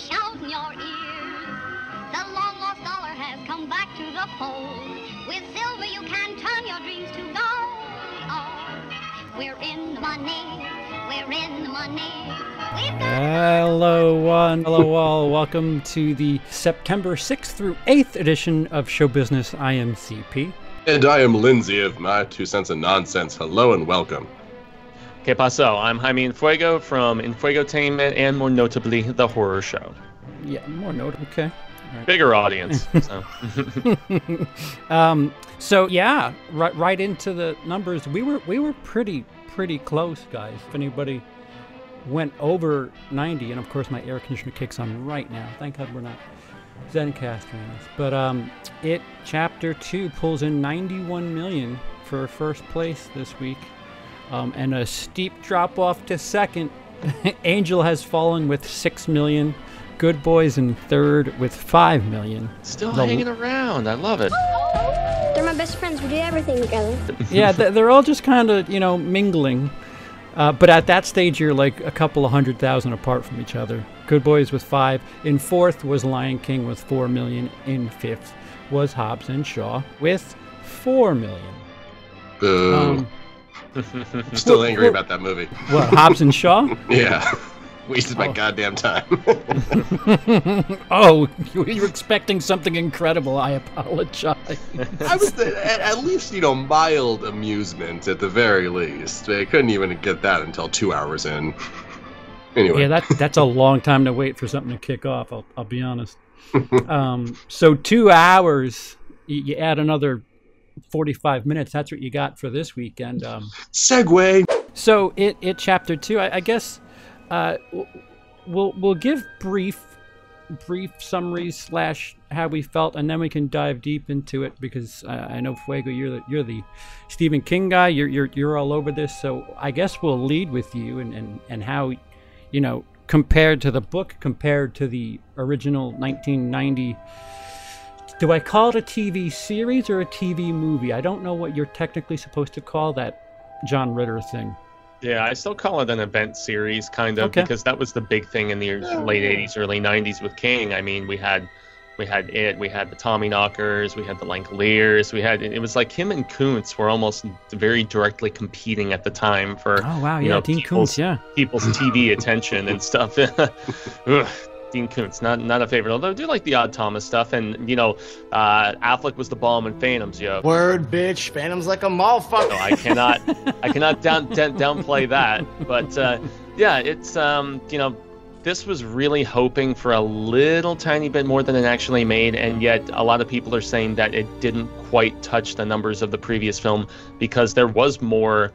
shout in your ears. The long lost dollar has come back to the fold. With silver you can turn your dreams to gold. Oh, we're in the money. We're in the money. Hello, one. Hello, all. Welcome to the September 6th through 8th edition of Show Business IMCP. And I am Lindsey of My Two Cents of Nonsense. Hello and welcome. Que paso? I'm Jaime Infuego from Infuegotainment and more notably The Horror Show. Yeah, more note. Okay. Bigger audience. so. Um, so yeah, right, right into the numbers. We were we were pretty pretty close, guys. If anybody went over 90, and of course my air conditioner kicks on right now. Thank God we're not Zencastering this. But um, it chapter two pulls in 91 million for first place this week, um, and a steep drop off to second. Angel has fallen with six million. Good Boys in third with five million. Still The- hanging around. I love it. They're my best friends. We do everything together. yeah, they're all just kind of you know mingling. Uh, but at that stage, you're like a couple of hundred thousand apart from each other. Good Boys with five. In fourth was Lion King with four million. In fifth was Hobbs and Shaw with four million. Boo. Um, I'm still angry about that movie. what Hobbs and Shaw? Yeah. Wasted my Oh. goddamn time. Oh, you were expecting something incredible. I apologize. I was at, at least, you know, mild amusement at the very least. I couldn't even get that until two hours in. Anyway. Yeah, that that's a long time to wait for something to kick off. I'll, I'll be honest. um, so two hours, you, you add another forty-five minutes. That's what you got for this weekend. Um, Segway. so it it chapter two. I, I guess uh, we'll we'll give brief brief summaries slash how we felt, and then we can dive deep into it because uh, I know Fuego, you're the you're the Stephen King guy. You're you're you're all over this. So I guess we'll lead with you and and and how you know compared to the book, compared to the original 1990. Do I call it a TV series or a TV movie? I don't know what you're technically supposed to call that John Ritter thing. Yeah, I still call it an event series, kind of, Okay. because that was the big thing in the late '80s, early '90s with King. I mean, we had, we had it, we had the Tommyknockers, we had the Langoliers, we had. It was like him and Koontz were almost very directly competing at the time for Oh wow, you yeah, know, Dean people's- Koontz, yeah. people's TV attention and stuff. Dean Koontz, not not a favorite. Although I do like the Odd Thomas stuff, and you know, uh, Affleck was the bomb in Phantoms, yo. Word, bitch. Phantom's like a motherfucker. So I cannot, I cannot down, down downplay that. But uh, yeah, it's um, you know, this was really hoping for a little tiny bit more than it actually made, and yet a lot of people are saying that it didn't quite touch the numbers of the previous film because there was more,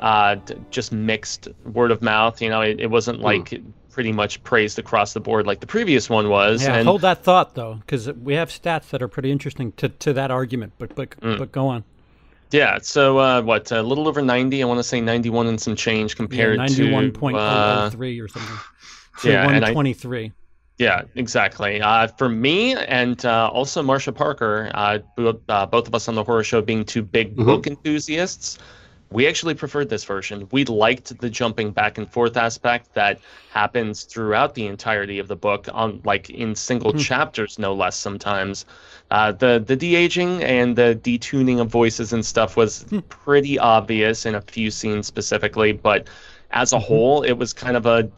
uh, just mixed word of mouth. You know, it, it wasn't like pretty much praised across the board like the previous one was. Yeah, and hold that thought though, because we have stats that are pretty interesting to, to that argument. But but Mm. but go on. yeah, so uh, what? A little over ninety. I want to say ninety-one and some change Yeah, compared ninety-one to point uh, oh three or something. To yeah, and I- one twenty-three. Yeah, exactly. Uh, for me and uh, also Marsha Parker, uh, bo- uh, both of us on the horror show being two big Mhm. book enthusiasts, we actually preferred this version. We liked the jumping back and forth aspect that happens throughout the entirety of the book, on like in single Hmm. chapters, no less. Sometimes, uh, the the de aging and the detuning of voices and stuff was Hmm. pretty obvious in a few scenes specifically, but as a whole, it was kind of a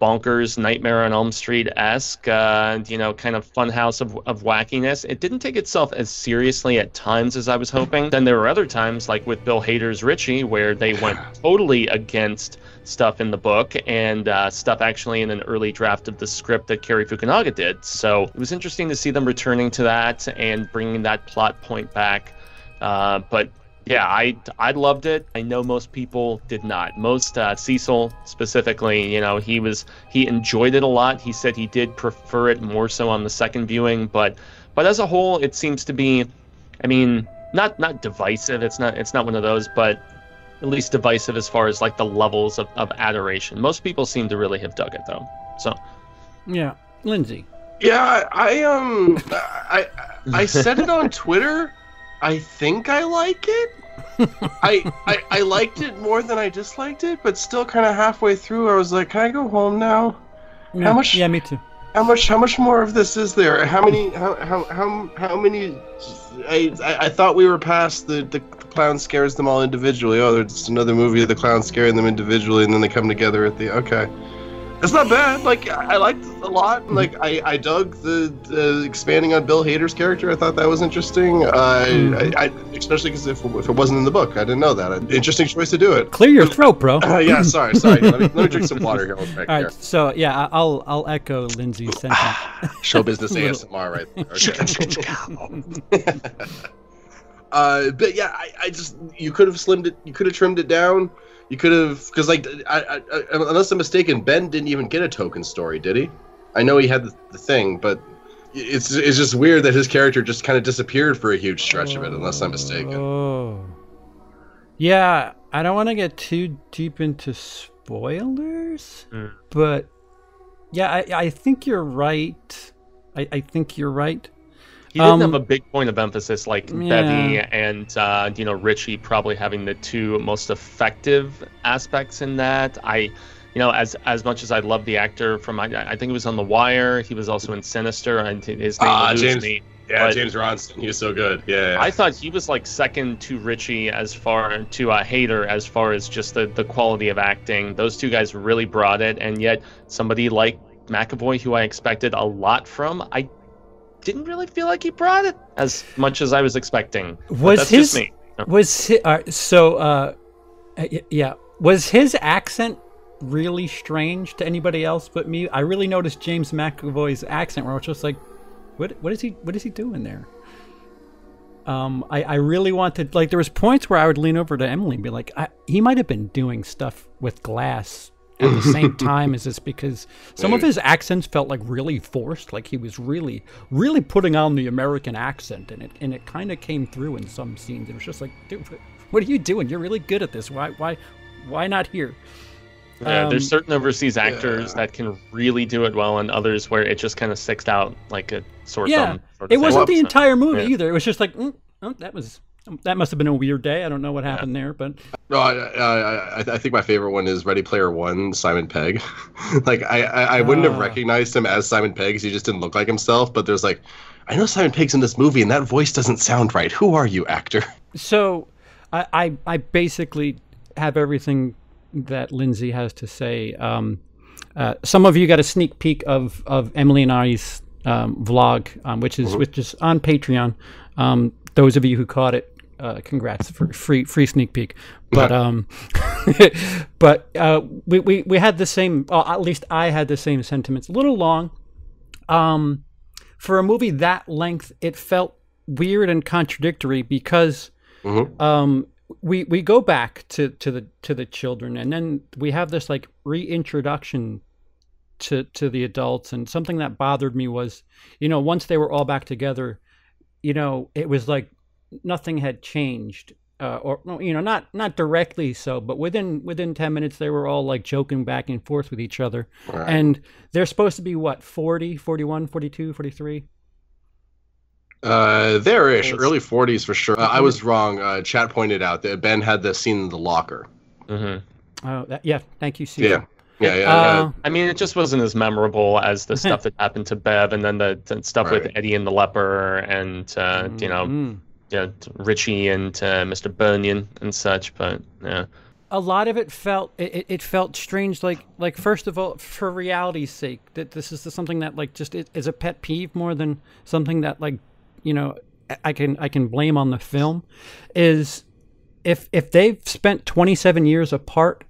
bonkers Nightmare on Elm Street esque, uh, you know, kind of funhouse of, of wackiness. It didn't take itself as seriously at times as I was hoping. Then there were other times, like with Bill Hader's Richie, where they went totally against stuff in the book and uh, stuff actually in an early draft of the script that Cary Fukunaga did. So it was interesting to see them returning to that and bringing that plot point back. Uh, but yeah, I I loved it. I know most people did not. Most uh, Cecil specifically, you know, he was he enjoyed it a lot. He said he did prefer it more so on the second viewing, but but as a whole, it seems to be, I mean, not not divisive. It's not it's not one of those, but at least divisive as far as like the levels of, of adoration. Most people seem to really have dug it though. So Yeah, Lindsey. Yeah, I um, I I said it on Twitter. I think I like it. I, I I liked it more than I disliked it, but still kind of halfway through, I was like, "Can I go home now?" Yeah, much- Yeah, me too. How much? How much more of this is there? How many? How how how, how many? I, I I thought we were past the the clown scares them all individually. Oh, there's another movie of the clown scaring them individually, and then they come together at the. Okay, it's not bad. Like I liked it a lot. Like I I dug the, the expanding on Bill Hader's character. I thought that was interesting. Uh, I, I especially because if, if it wasn't in the book, I didn't know that. Interesting choice to do it. Clear your throat, bro. Uh, yeah, sorry, sorry. let, me, let me drink some water here. I'll be back All here. so yeah, I'll I'll echo Lindsey's sentiment. Show business ASMR right there. Okay. uh, but yeah, I, I just you could have slimmed it, you could have trimmed it down, you could have because like I, I, I, unless I'm mistaken, Ben didn't even get a token story, did he? I know he had the, the thing, but it's it's just weird that his character just kind of disappeared for a huge stretch of it, unless I'm mistaken. Oh, yeah. I don't want to get too deep into spoilers, Mm. but yeah, I I think you're right. I, I think you're right. He didn't Um, have a big point of emphasis like yeah. Bevy and uh, you know Richie probably having the two most effective aspects in that. I, you know, as as much as I love the actor from I, I think it was on The Wire. He was also in Sinister, and his name eludes James- me. Yeah, But- James Ransone, he was so good. Yeah, yeah. I thought he was like second to Richie as far to a Hader as far as just the, the quality of acting. Those two guys really brought it, and yet somebody like McAvoy, who I expected a lot from, I didn't really feel like he brought it as much as I was expecting. Was his me. was hi uh, so uh uh, yeah was his accent really strange to anybody else but me? I really noticed James McAvoy's accent where I was just like, what what is he what is he doing there? Um, I, I really wanted like there was points where I would lean over to Emily and be like, I, he might have been doing stuff with glass at the same time is this because some of his accents felt like really forced, like he was really, really putting on the American accent, and it and it kind of came through in some scenes. It was just like, dude, what- what are you doing? You're really good at this. Why why why not here? Yeah, there's Um, certain overseas actors that can really do it well, and others where it just kind of sticks out like a sore Yeah, thumb. sort of it thing. wasn't the So, entire movie yeah. either. It was just like, mm, oh, that was that must have been a weird day. I don't know what happened there, but No, I, I, I, think my favorite one is Ready Player One, Simon Pegg. like I, I, I wouldn't have Ah. recognized him as Simon Pegg 'cause he just didn't look like himself. But there's like, I know Simon Pegg's in this movie, and that voice doesn't sound right. Who are you, actor? So I, I, I basically have everything that Lindsey has to say. Um, uh, some of you got a sneak peek of, of Emily and I's um, vlog, um, which is which is on Patreon. Um, those of you who caught it, uh, congrats for free free sneak peek. But um, but uh, we, we we had the same. Well, at least I had the same sentiments. A little long. Um, for a movie that length, it felt weird and contradictory because um, we we go back to, to the to the children, and then we have this like reintroduction to to the adults. And something that bothered me was, you know, once they were all back together, you know, it was like nothing had changed. Uh, or you know not not directly so but within within 10 minutes they were all like joking back and forth with each other and they're supposed to be what 40 41 42 43 Uh, there-ish, early 40s for sure. Uh, I was wrong. Uh, chat pointed out that Ben had the scene in the locker. Mhm. oh that, yeah thank you Cecil. Yeah, yeah, yeah. Uh, I mean, it just wasn't as memorable as the stuff that happened to Bev, and then the, the stuff with Eddie and the leper, and uh, you know, Mm. yeah, Richie and uh, Mr. Bunyan and such. But yeah, a lot of it felt it, it- it felt strange like like first of all for reality's sake that this is something that like just is is a pet peeve more than something that like you know I- i can i can blame on the film is if if they've spent 27 years apart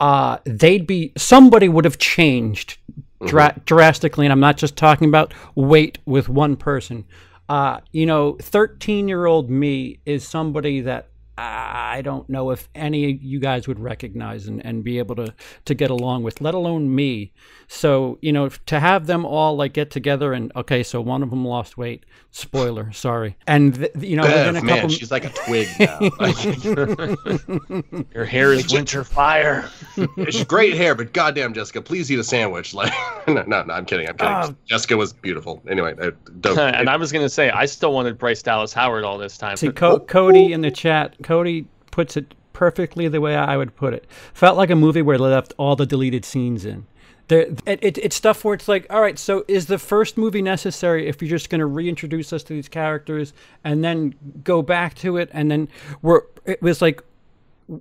uh they'd be somebody would have changed dra- drastically and i'm not just talking about weight with one person uh you know 13 year old me is somebody that I don't know if any of you guys would recognize and, and be able to, to get along with, let alone me. So, you know, to have them all like get together and, okay, so one of them lost weight. Spoiler, sorry. And, th- you know, within a man, couple. she's like a twig now. your hair is winter fire. It's great hair, but goddamn, Jessica, please eat a sandwich. Like, no, no, no I'm kidding. I'm kidding. Oh. Jessica was beautiful. Anyway, I don't. and I was gonna say, I still wanted Bryce Dallas Howard all this time. See, Co- Cody in the chat, Cody puts it perfectly the way I would put it. Felt like a movie where they left all the deleted scenes in. There, it, it, it's stuff where it's like, all right, so is the first movie necessary if you're just going to reintroduce us to these characters and then go back to it, and then we're it was like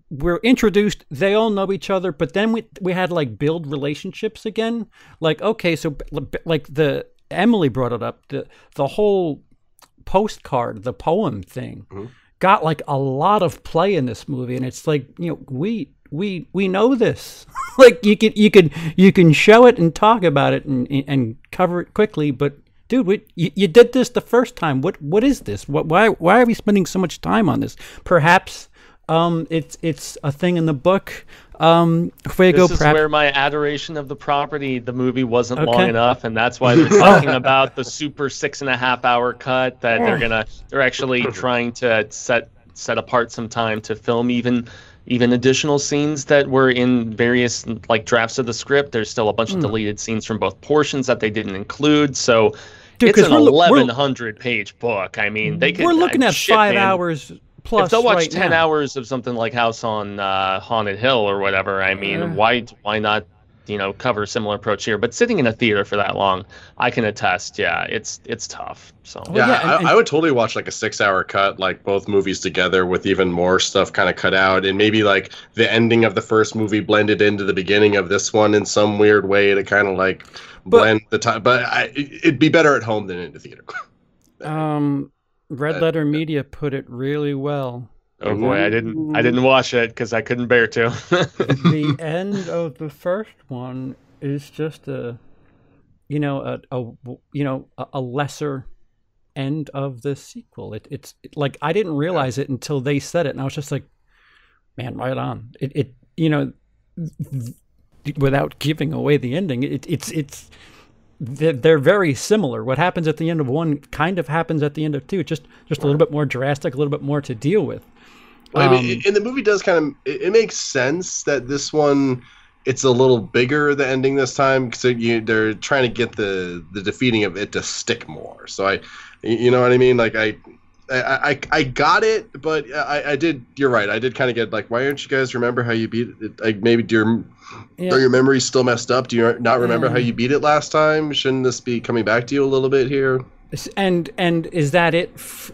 we're introduced, they all know each other, but then we we had to like build relationships again. Like okay, so like the Emily brought it up, the the whole postcard, the poem thing. Mm-hmm. Got like a lot of play in this movie, and it's like you know we we we know this. like you can you can you can show it and talk about it and and cover it quickly, but dude, we, you, you did this the first time. What what is this? What why why are we spending so much time on this? Perhaps um it's it's a thing in the book. Um Fuego This is perhaps where my adoration of the property, the movie wasn't Okay. long enough, and that's why they're talking about the super six and a half hour cut that they're gonna. They're actually trying to set set apart some time to film even even additional scenes that were in various like drafts of the script. There's still a bunch Hmm. of deleted scenes from both portions that they didn't include. So. Dude, it's an lo- 1100 page book. I mean, they could. we're looking uh, at shit, five man hours plus. if they'll watch right 10 now. hours of something like house on uh, haunted hill or whatever i mean Yeah. why why not you know cover a similar approach here but sitting in a theater for that long i can attest yeah it's it's tough so Well, yeah, yeah, and- I, and- I would totally watch like a six-hour cut, like both movies together, with even more stuff kind of cut out, and maybe like the ending of the first movie blended into the beginning of this one in some weird way to kind of like But- blend the time. But I, it- it'd be better at home than in the theater. Um, Red Letter Media put it really well. Oh boy i didn't i didn't watch it because i couldn't bear to the end of the first one is just a, you know, a, a you know a, lesser end of the sequel. It, it's like I didn't realize it until they said it, and I was just like, man, right on. It, it you know, without giving away the ending, it, it's it's they're, they're very similar. What happens at the end of one kind of happens at the end of two. Just just a little bit more drastic, a little bit more to deal with. Well, I mean, Um, and the movie does kind of it, it makes sense that this one it's a little bigger the ending this time because you they're trying to get the the defeating of it to stick more. So I, you know what I mean? Like I. I, I, I got it, but I, I did. You're right. I did kind of get like, why don't you guys remember how you beat it? Like maybe do your Yeah. are your memories still messed up? Do you not remember how you beat it last time? Shouldn't this be coming back to you a little bit here? And and is that it? f-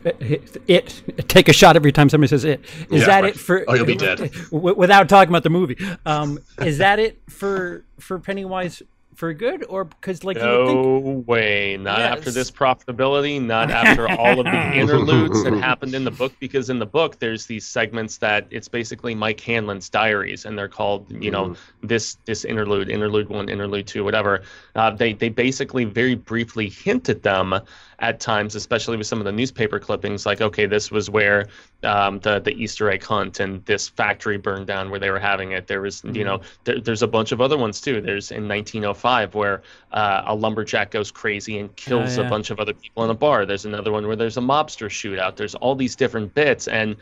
It take a shot every time somebody says it. Is Yeah, that right. it for? Oh, you'll be dead. w- Without talking about the movie, um, is that it for for Pennywise for good or because like you think no way. Not Yeah, after this profitability not after all of the interludes that happened in the book because in the book there's these segments that it's basically mike hanlon's diaries and they're called you know this this interlude interlude one interlude two whatever. Uh, they they basically very briefly hint at them at times especially with some of the newspaper clippings like okay this was where um, the the easter egg hunt and this factory burned down where they were having it. There was you know there, there's a bunch of other ones too. There's in 1905 where uh, a lumberjack goes crazy and kills yeah. a bunch of other people in a bar. There's another one where there's a mobster shootout. There's all these different bits. And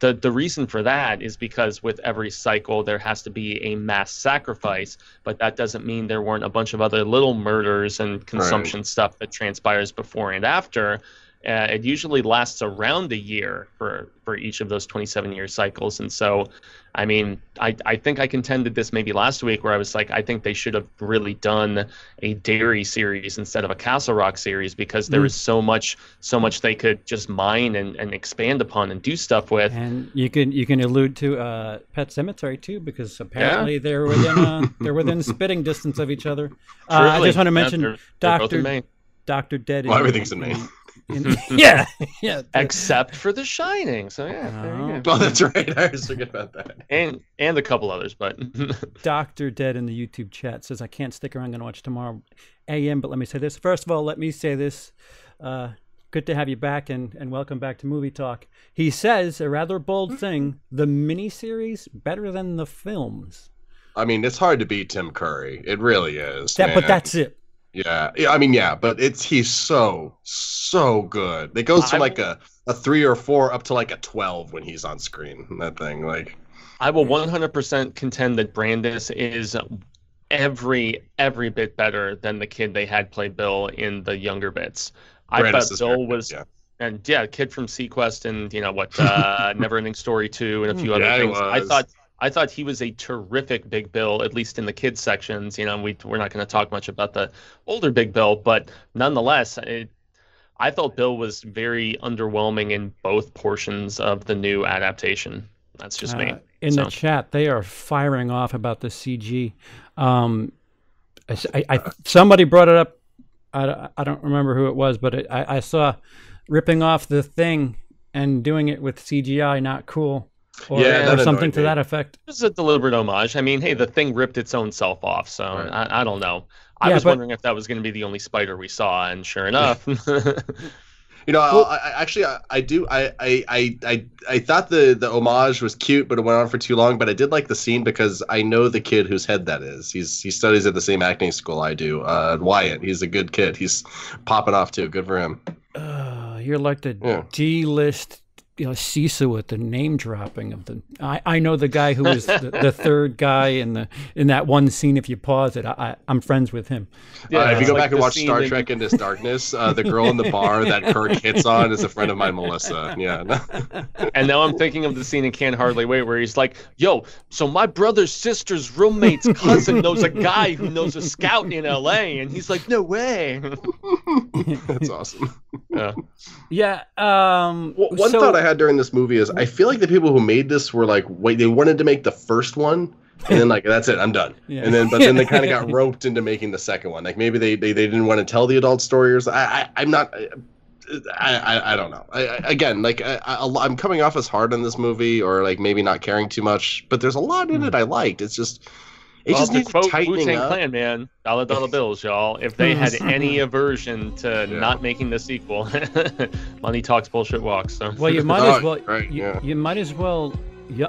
the the reason for that is because with every cycle there has to be a mass sacrifice, but that doesn't mean there weren't a bunch of other little murders and consumption stuff that transpires before and after. Uh, it usually lasts around a year for for each of those 27 year cycles, and so, I mean, I I think I contended this maybe last week where I was like, I think they should have really done a Derry series instead of a Castle Rock series because there is so much so much they could just mine and, and expand upon and do stuff with. and you can you can allude to uh, Pet Sematary too because apparently they're within uh, they're within spitting distance of each other. Uh, I just want to Yeah, mention they're- they're Doctor Maine. Doctor Dead. Well, everything's in Maine. In- yeah, yeah. the- except for The Shining. So yeah, there you Oh. go. Oh, that's right. I was forget about that. and and a couple others, but Doctor Dead in the YouTube chat says I can't stick around. I'm gonna watch tomorrow a.m. But let me say this first of all. Let me say this. Uh, good to have you back and and welcome back to Movie Talk. He says a rather bold thing: the miniseries better than the films. I mean, it's hard to beat Tim Curry. It really is. That, but that's it. Yeah, yeah. I mean, yeah, but it's he's so so good. It goes from like a a three or four up to like a twelve when he's on screen. That thing, like, I will 100% contend that Brandis is every every bit better than the kid they had play Bill in the younger bits. I Brandis thought is very Bill was yeah. and yeah, kid from SeaQuest and you know what, uh, Neverending Story two and a few other Yeah, he things. I thought I thought he was a terrific Big Bill, at least in the kids sections. You know, we we're not going to talk much about the older Big Bill, but nonetheless, it, I felt Bill was very underwhelming in both portions of the new adaptation. That's just me. Uh, in So- the chat, they are firing off about the CG. Um, I- I- somebody brought it up. I, I don't remember who it was, but it, I, I saw ripping off the thing and doing it with CGI not cool, or, Yeah, or something to me. that effect. It was a deliberate homage. I mean, hey, the thing ripped its own self off, so Right. I, I don't know. I Yeah, was but- wondering if that was going to be the only spider we saw, and sure enough, You know, I, I, actually, I, I do. I, I, I, I, I thought the the homage was cute, but it went on for too long. But I did like the scene because I know the kid whose head that is. He's he studies at the same acting school I do. Uh, Wyatt. He's a good kid. He's popping off too. Good for him. Uh, you're like the Yeah. D-list, you know, Cecil with the name dropping of the. I, I know the guy who was the, the third guy in the in that one scene. If you pause it, I, I I'm friends with him. uh, if you go like back and watch scene Star in- Trek Into Darkness, uh, the girl in the bar that Kirk hits on is a friend of mine, Melissa. Yeah. and now I'm thinking of the scene in Can't Hardly Wait where he's like, "Yo, so my brother's sister's roommate's cousin knows a guy who knows a scout in L.A." and he's like, "No way." That's awesome. Yeah. Yeah. Um. Well, one so- thought I had during this movie is I feel like the people who made this were like, wait, they wanted to make the first one, and then like that's it, I'm done. Yeah. And then, but then they kind of got roped into making the second one. Like maybe they they, they didn't want to tell the adult story, or I, I I'm not. I, I, I don't know. I, I, again, like I, I, I'm coming off as hard on this movie, or like maybe not caring too much. But there's a lot in it I liked. It's just it well, just to needs quote Wu tightening Tang up. Clan, man, dollar dollar bills, y'all. If they had any aversion to Yeah. not making the sequel, money talks, bullshit walks. So. Well, you might as well. right, you, yeah. you might as well.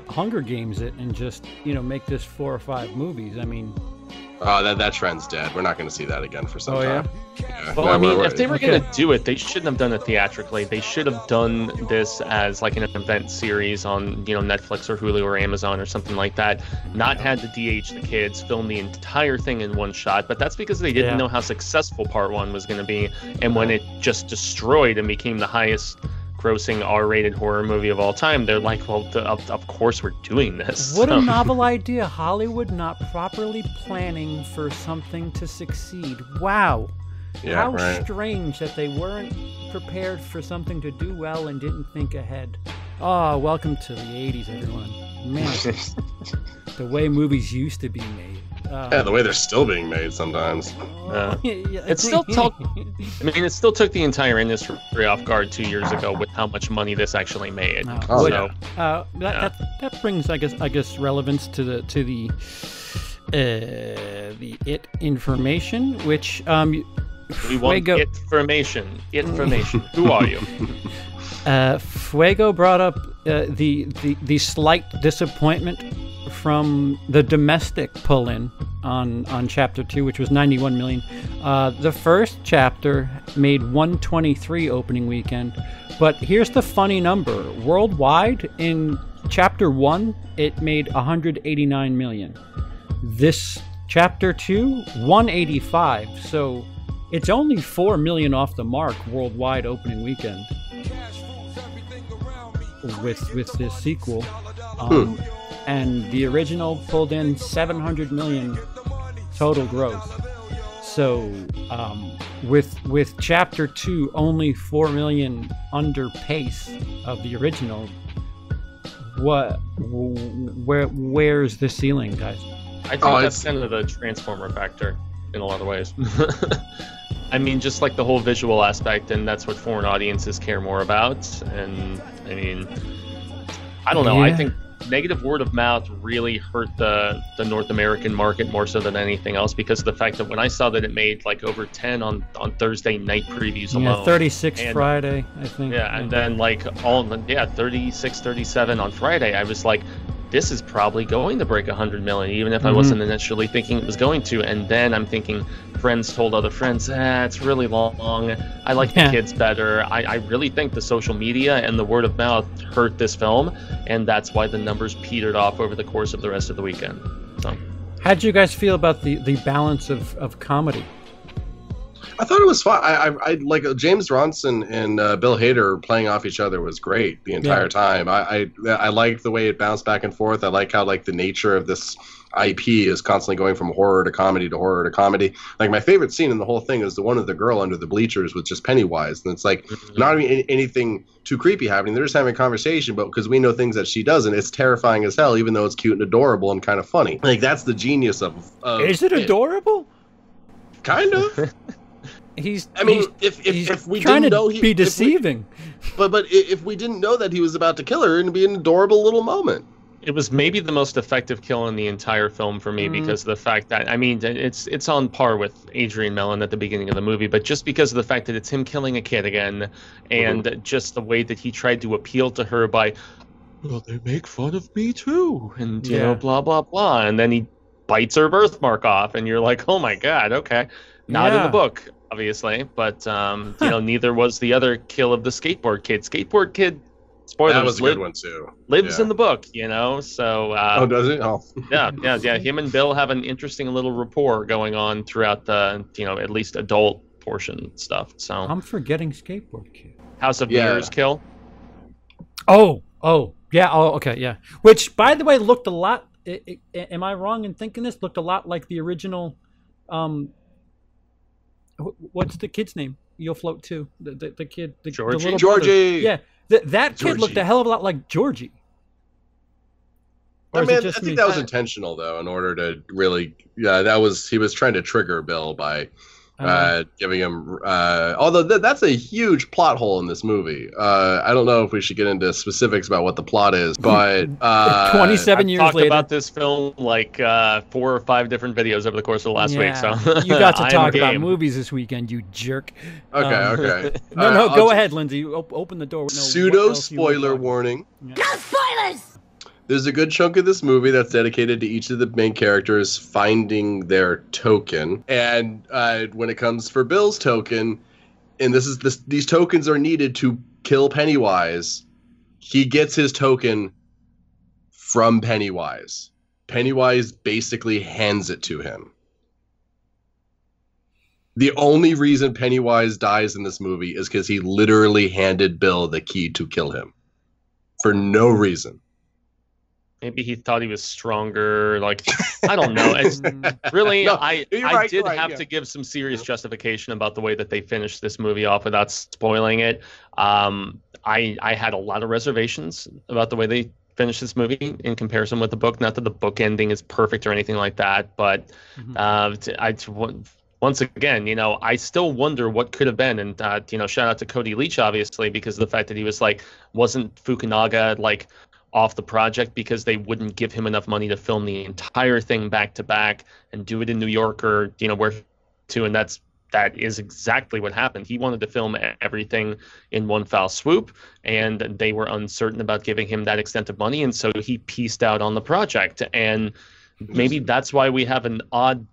Hunger Games it and just you know make this four or five movies. I mean, Oh, that that trend's dead. We're not going to see that again for some Oh, yeah? time. Yeah. Well, No, I mean, we're- if they were okay. going to do it, they shouldn't have done it theatrically. They should have done this as like an event series on, you know, Netflix or Hulu or Amazon or something like that. Not had to DH the kids, film the entire thing in one shot. But that's because they didn't Yeah. know how successful part one was going to be. And when it just destroyed and became the highest grossing R-rated horror movie of all time, they're like, well, the, of, of course we're doing this. what a novel idea! Hollywood not properly planning for something to succeed. Wow. yeah, How right. strange that they weren't prepared for something to do well and didn't think ahead. Oh, welcome to the 80s, everyone. Man, the way movies used to be made. Uh, Yeah, the way they're still being made sometimes. Uh, yeah, It still took- I mean, it still took the entire industry off guard two years ago with how much money this actually made. Oh, Oh, so, Uh, that, Yeah. that that brings, I guess, I guess, relevance to the to the uh, the it information, which um, we want Fuego, information. Information. Who are you? uh, Fuego brought up uh, the, the the slight disappointment from the domestic pull-in on on chapter two, which was 91 million. Uh, the first chapter made 123 opening weekend, but here's the funny number: worldwide in chapter one, it made 189 million. This chapter two, 185. So it's only four million off the mark worldwide opening weekend with with this sequel. Um, And the original pulled in 700 million total gross. So um, with with chapter two only four million under pace of the original. What? Where? Where's the ceiling, guys? I think Oh, that's it's- kind of the transformer factor in a lot of ways. I mean, just like the whole visual aspect, and that's what foreign audiences care more about. And I mean, I don't know. I think negative word of mouth really hurt the the North American market more so than anything else because of the fact that when I saw that it made like over 10 on on Thursday night previews Yeah, alone. 36 And- Friday, I think. Yeah, and then like all yeah, 36, 37 on Friday, I was like, this is probably going to break 100 million, even if I Mhm. wasn't initially thinking it was going to. And then I'm thinking, friends told other friends, ah, it's really long. I like Yeah. the kids better. I, I really think the social media and the word of mouth hurt this film, and that's why the numbers petered off over the course of the rest of the weekend. So. How'd you guys feel about the, the balance of, of comedy? I thought it was fun. I, I, I like uh, James Ransone and uh, Bill Hader playing off each other was great the entire Yeah. time. I, I I liked the way it bounced back and forth. I like how like the nature of this IP is constantly going from horror to comedy to horror to comedy. Like my favorite scene in the whole thing is the one of the girl under the bleachers with just Pennywise, and it's like not even anything too creepy happening. They're just having a conversation, but because we know things that she doesn't, it's terrifying as hell. Even though it's cute and adorable and kind of funny. Like that's the genius of. of Is it adorable? Kind of. He's. I mean, he's, if if, he's if we trying didn't to know he be if we- deceiving. but but if we didn't know that he was about to kill her, it'd be an adorable little moment. It was maybe the most effective kill in the entire film for me Mm. because of the fact that I mean it's it's on par with Adrian Mellon at the beginning of the movie, but just because of the fact that it's him killing a kid again, and Mm-hmm. just the way that he tried to appeal to her by, well, they make fun of me too, and you Yeah. know, blah blah blah, and then he bites her birthmark off, and you're like, oh my god, okay, not in the book, obviously, but um, you know, neither was the other kill of the skateboard kid. Skateboard kid, spoiler that was a live- good one too. lives Yeah. in the book, you know. So uh, Oh, does it? Oh, yeah, yeah, yeah. Him and Bill have an interesting little rapport going on throughout the, you know, at least adult portion stuff. So I'm forgetting skateboard kid. House of Yeah. Mirrors kill. Oh, oh, yeah. Oh, okay, yeah. Which, by the way, looked a lot. i i am I wrong in thinking this? Looked a lot like the original. Um, wh- what's the kid's name? You'll float too. The the, the kid, the, the Georgie? brother. Yeah, th- that kid looked a hell of a lot like Georgie. Or I mean, I think me? that was intentional though, in order to really. Yeah, that was he was trying to trigger Bill by Uh, uh, giving him. Uh, although th- that's a huge plot hole in this movie. Uh, I don't know if we should get into specifics about what the plot is, but uh, 27 I've years talked later. about this film like uh, four or five different videos over the course of the last week. So you got to talk about game. movies this weekend, you jerk. Okay, Um, okay. No, Uh, no, I'll go ju- ahead, Lindsey. Op- open the door. No, Pseudo else you wanna spoiler talk about? warning. No spoilers! There's a good chunk of this movie that's dedicated to each of the main characters finding their token. And uh, when it comes for Bill's token, and this is this, these tokens are needed to kill Pennywise. He gets his token from Pennywise. Pennywise basically hands it to him. The only reason Pennywise dies in this movie is because he literally handed Bill the key to kill him. For no reason. Maybe he thought he was stronger. Like I don't know. It's, really, No, I I right, did right, have yeah. to give some serious justification about the way that they finished this movie off without spoiling it. Um, I I had a lot of reservations about the way they finished this movie in comparison with the book. Not that the book ending is perfect or anything like that, but Mhm. uh, t- I t- w- once again, you know, I still wonder what could have been. And uh, you know, shout out to Cody Leach, obviously, because of the fact that he was like, wasn't Fukunaga like off the project because they wouldn't give him enough money to film the entire thing back to back and do it in New York or you know where to, and that's that is exactly what happened. He wanted to film everything in one foul swoop, and they were uncertain about giving him that extent of money, and so he pieced out on the project. And maybe that's why we have an odd,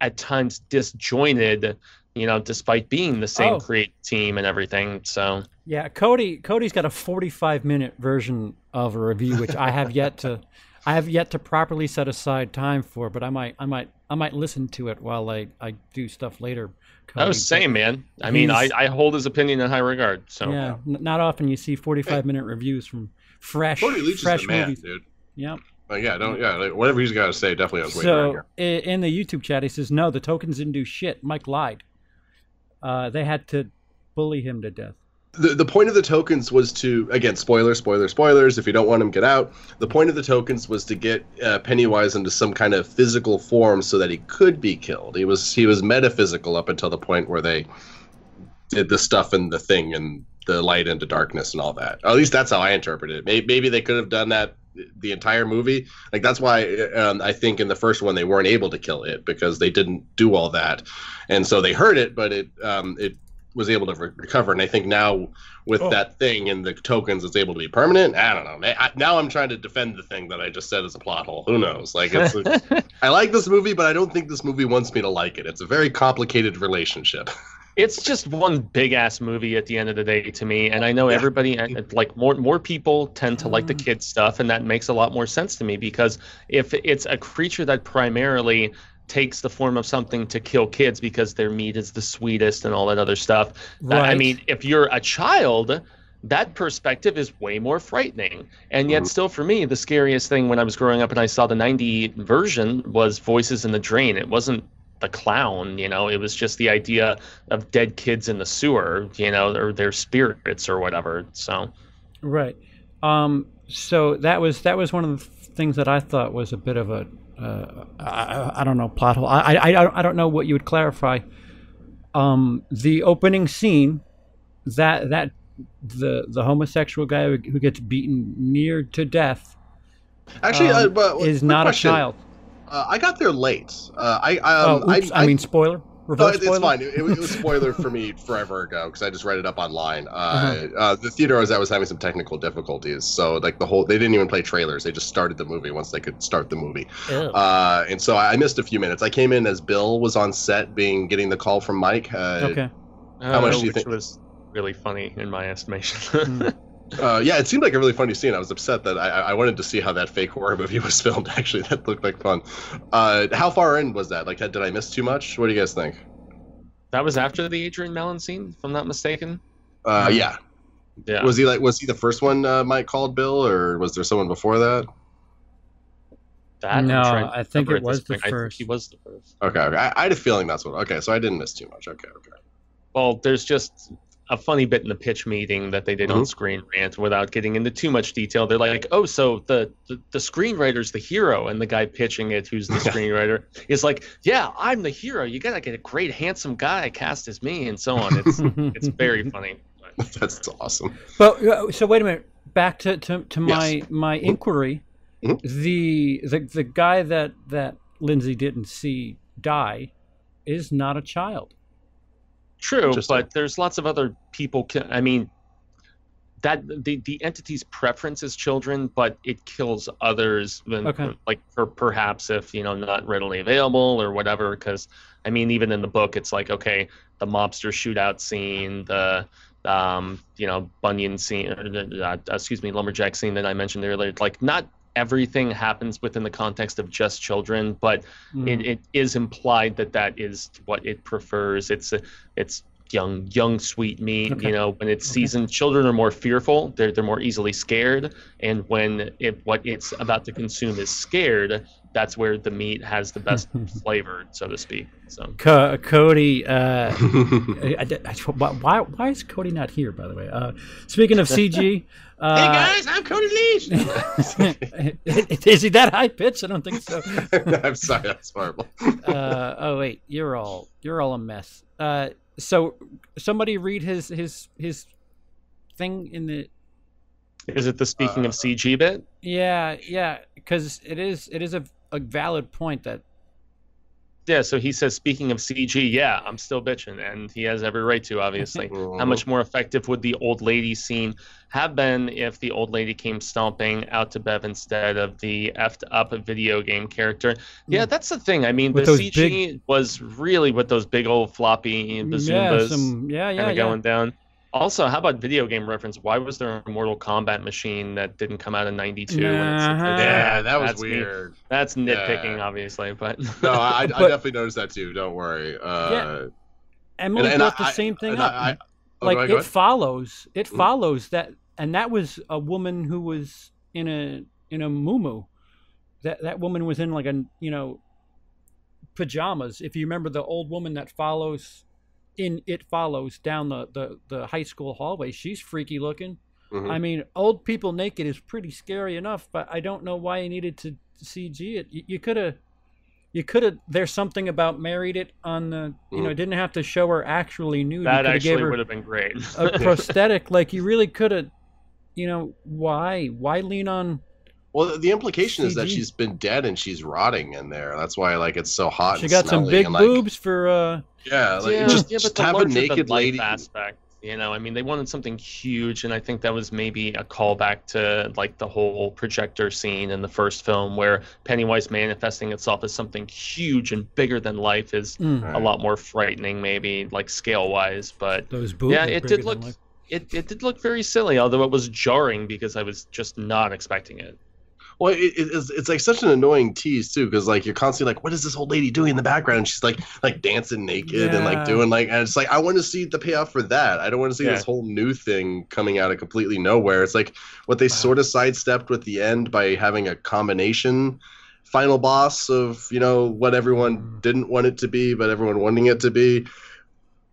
at times disjointed, you know, despite being the same Oh. creative team and everything. So Yeah, Cody. Cody's got a 45 minute version of a review, which I have yet to, I have yet to properly set aside time for. But I might, I might, I might listen to it while I, I do stuff later. Cody. oh, But, same man. I mean, I, I hold his opinion in high regard. So Yeah, n- not often you see 45 minute reviews from fresh, Cody fresh man, movies. dude. Yep. Like, yeah, don't yeah, like, whatever he's got to say, definitely on his way around So here. in the YouTube chat, he says, "No, the tokens didn't do shit. Mike lied. Uh, they had to bully him to death." The, the point of the tokens was to again spoiler spoiler spoilers. If you don't want him get out. The point of the tokens was to get uh, pennywise into some kind of physical form so that he could be killed. He was he was metaphysical up until the point where they did the stuff and the thing and the light into darkness and all that. At least that's how i interpret it. Maybe, maybe they could have done that the entire movie. Like that's why um, i think in the first one they weren't able to kill it because they didn't do all that. And so they heard it but it um, it was able to re- recover. And i think now with Oh. that thing and the tokens it's able to be permanent. I don't know. I, now i'm trying to defend the thing that i just said as a plot hole. Who knows? Like it's i like this movie but i don't think this movie wants me to like it. It's a very complicated relationship it's just one big ass movie at the end of the day to me and i know everybody uh, like more more people tend to like the kid stuff and that makes a lot more sense to me because if it's a creature that primarily takes the form of something to kill kids because their meat is the sweetest and all that other stuff. That- I mean, if you're a child, that perspective is way more frightening. And yet, Mhm. still for me, the scariest thing when I was growing up and I saw the 90 version was Voices in the Drain. It wasn't the clown, you know, it was just the idea of dead kids in the sewer, you know, or their spirits or whatever. So, Right. Um, so that was that was one of the things that I thought was a bit of a uh, I, I don't know plot hole. I, I I don't- know what you would clarify. Um, the opening scene that that the the homosexual guy who, who gets beaten near to death Actually, um, uh, but is not question. a child. Uh, I got there late. Uh, I, I, um, oh, oops, I, mean spoiler. No, Reverse it- spoiler. it's fine. It, it was a spoiler for me forever ago because I just read it up online. Uh, Uh-huh. uh, the theater I was at was having some technical difficulties, so like the whole they didn't even play trailers. They just started the movie once they could start the movie, Ew. uh, and so I I missed a few minutes. I came in as Bill was on set, being getting the call from Mike. Uh, okay. How much do you which think- was really funny in my estimation. Uh, yeah, it seemed like a really funny scene. I was upset that I, I I wanted to see how that fake horror movie was filmed. Actually, that looked like fun. Uh, how far in was that? Like, did I miss too much? What do you guys think? that was after the Adrian Mellon scene, if I'm not mistaken. Uh, yeah. Yeah. Was he like? Was he the first one uh, Mike called Bill, or was there someone before that? That, I'm No, I think it was the point. First. he was the first. Okay, okay. I, I had a feeling that's what. Okay, so I didn't miss too much. Okay, okay. Well, there's just a funny bit in the pitch meeting that they did on Mhm. Screen Rant without getting into too much detail. They're like, oh, so the, the, the screenwriter's the hero, and the guy pitching it, who's the screenwriter, is like, yeah, I'm the hero. You got to get a great, handsome guy cast as me, and so on. It's, it's very funny. That's awesome. But uh, so wait a minute. Back to to, to my Yes. my inquiry. Mhm. The the the guy that that Lindsey didn't see die is not a child. True, but there's lots of other people. Ki- I mean, that the the entity's preference is children, but it kills others. When, Okay. Like per, perhaps if you know not readily available or whatever. Because I mean, even in the book, it's like okay, the mobster shootout scene, the um, you know Bunyan scene, or the- uh, excuse me, lumberjack scene that I mentioned earlier. Like not everything happens within the context of just children, but Mm. it, it is implied that that is what it prefers. It's a, it's young, young, sweet meat. Okay. You know, when it's Okay. seasoned, children are more fearful. They're they're more easily scared, and when it what it's about to consume is scared, that's where the meat has the best flavor, so to speak. So Co- Cody. Uh, I- I- I- why why is Cody not here? By the way. Uh, speaking of CG. Uh, hey guys, I'm Cody Leach. is he that high pitched? I don't think so. I'm sorry, that's horrible. uh, oh wait, you're all you're all a mess. Uh, so somebody read his his his thing in the is it the speaking Uh, of CG bit? yeah yeah because it is it is a, a valid point that Yeah. So he says, speaking of CG, yeah, I'm still bitching, and he has every right to, obviously. How much more effective would the old lady scene have been if the old lady came stomping out to Bev instead of the effed up video game character? Yeah, Mm. that's the thing. I mean, With the those CG was really with those big old floppy yeah bazoombas some yeah kind of yeah going down. Also, how about video game reference? Why was there a Mortal Kombat machine that didn't come out in '92? Uh-huh. Yeah, that was That's me. weird. That's nitpicking, Yeah. obviously, but No, I, I But- definitely noticed that too. Don't worry. Uh, Emily and brought I- the same thing up. I- I- oh, like it ahead. follows it Mm. follows that and that was a woman who was in a in a muumuu that that woman was in like a you know pajamas if you remember the old woman that follows in it follows down the the, the high school hallway she's freaky looking Mhm. i mean old people naked is pretty scary enough but i don't know why you needed to cg it you, you could have you could have there's something about married it on the you know Mhm. didn't have to show her actually nude that coulda gave actually her would have been great. a prosthetic like you really could have you know why why lean on Well, the implication is that she's been dead and she's rotting in there. That's why, like, it's so hot. she and got some big and, like, boobs for uh Yeah, like yeah, just, yeah, just have a larger than naked life lady. aspect. You know, I mean, they wanted something huge, and I think that was maybe a callback to like the whole projector scene in the first film, where Pennywise manifesting itself as something huge and bigger than life is mm, a lot more frightening, maybe like scale wise. But those boobs yeah, it did look it, it did look very silly, although it was jarring because I was just not expecting it. Well, it, it- it's, it's like such an annoying tease too, because like you're constantly like, what is this old lady doing in the background? And she's like like dancing naked and like doing like, and it's like I want to see the payoff for that. I don't want to see Yeah. this whole new thing coming out of completely nowhere. It's like what they uh-huh. sort of sidestepped with the end by having a combination final boss of you know what everyone mm. didn't want it to be, but everyone wanting it to be.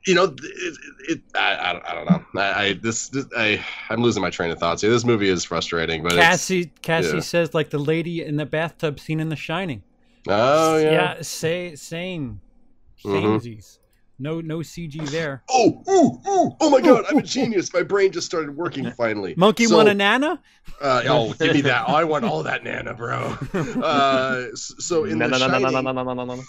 You know, it, it, it I, I, don't- I don't know. I, I this, this I I'm losing my train of thoughts here. This movie is frustrating, but it's, Cassie Cassie yeah. says like the lady in the bathtub scene in The Shining. oh yeah. Yeah, say same. Mhm. No no CG there. Oh, ooh, ooh, oh my god, I'm a genius. My brain just started working finally. Monkey So, want a nana? Uh, oh, give me that. Oh, I want all that nana, bro. Uh, so in No, the no, no, no, Shining, no,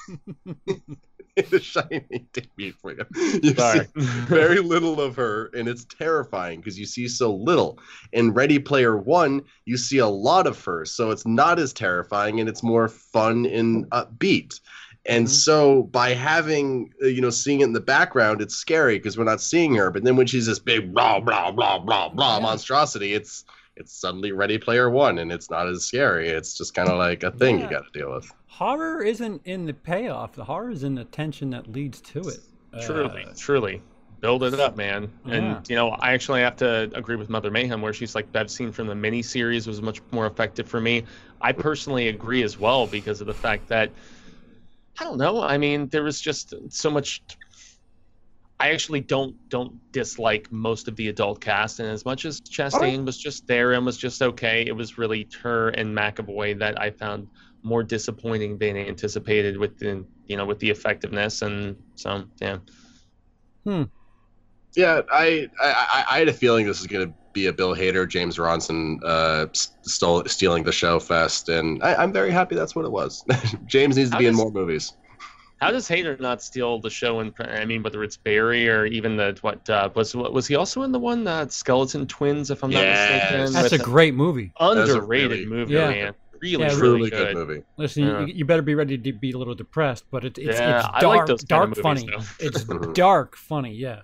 the Shining, me for you. You Sorry. see very little of her, and it's terrifying because you see so little. In Ready Player One, you see a lot of her, so it's not as terrifying and it's more fun and upbeat. And Mhm. so by having uh, you know seeing it in the background, it's scary because we're not seeing her. But then when she's this big blah blah blah blah blah Yeah. monstrosity, it's it's suddenly Ready Player One, and it's not as scary. It's just kind of like a thing Yeah. you got to deal with. Horror isn't in the payoff. The horror is in the tension that leads to it. Truly, Uh, truly. Build it up, man. Yeah. And you know, I actually have to agree with Mother Mayhem where she's like that scene from the mini series was much more effective for me. I personally agree as well because of the fact that I don't know. I mean, there was just so much I actually don't don't dislike most of the adult cast, and as much as Chastain was just there and was just okay, it was really her and McAvoy that I found more disappointing than anticipated with the you know with the effectiveness, and so yeah. Hmm. Yeah, I, I I- I had a feeling this was going to be a Bill Hader, James Ransone uh, stole, stealing the show fest, and I, I'm very happy that's what it was. James needs to How be in does- more movies. How does Hader not steal the show? In I mean, whether it's Barry or even the what uh, was was he also in the one uh, Skeleton Twins? If I'm not Yes. mistaken, That's a great movie. the That's a underrated really- movie, Yeah. man. Really, Yeah, really Truly good. good movie. Listen, Yeah. you, you better be ready to be a little depressed, but it, it's Yeah, it's I like dark, those dark movies, funny. It's dark funny, yeah.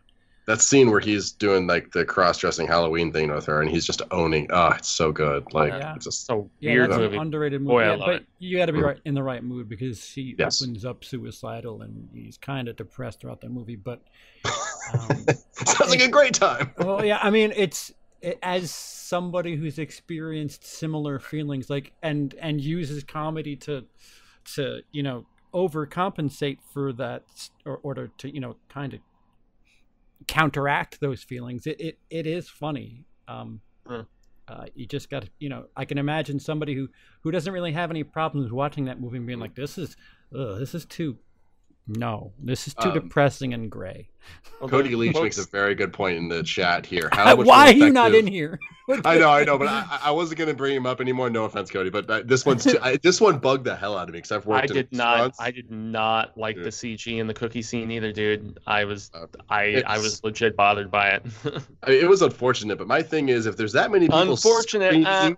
That scene where he's doing like the cross-dressing Halloween thing with her, and he's just owning. Oh, it's so good. Like yeah. it's just So Yeah, weird that's movie. an underrated movie. Boy, I yeah, love but it. you got to be Mhm. right in the right mood because he Yes. opens up suicidal and he's kind of depressed throughout the movie. But um, sounds like a great time. well, yeah, I mean, it's it, as somebody who's experienced similar feelings, like and and uses comedy to to you know overcompensate for that s- or order to you know kind of counteract those feelings. It it, it is funny. Um, Hmm. uh, you just got to you know I can imagine somebody who who doesn't really have any problems watching that movie and being like this is ugh, this is too no this is too Um, depressing and gray. Cody Leach Folks- makes a very good point in the chat here. How much Why are you not in here? I know, I know, but I, I wasn't gonna bring him up anymore. No offense, Cody, but uh, this one's too, I, this one bugged the hell out of me because I've I worked. in did not. restaurants. I did not like Yeah. the CG in the cookie scene either, dude. I was. Uh, I. I it's- was legit bothered by it. I mean, it was unfortunate, but my thing is, if there's that many people Unfortunate. uh,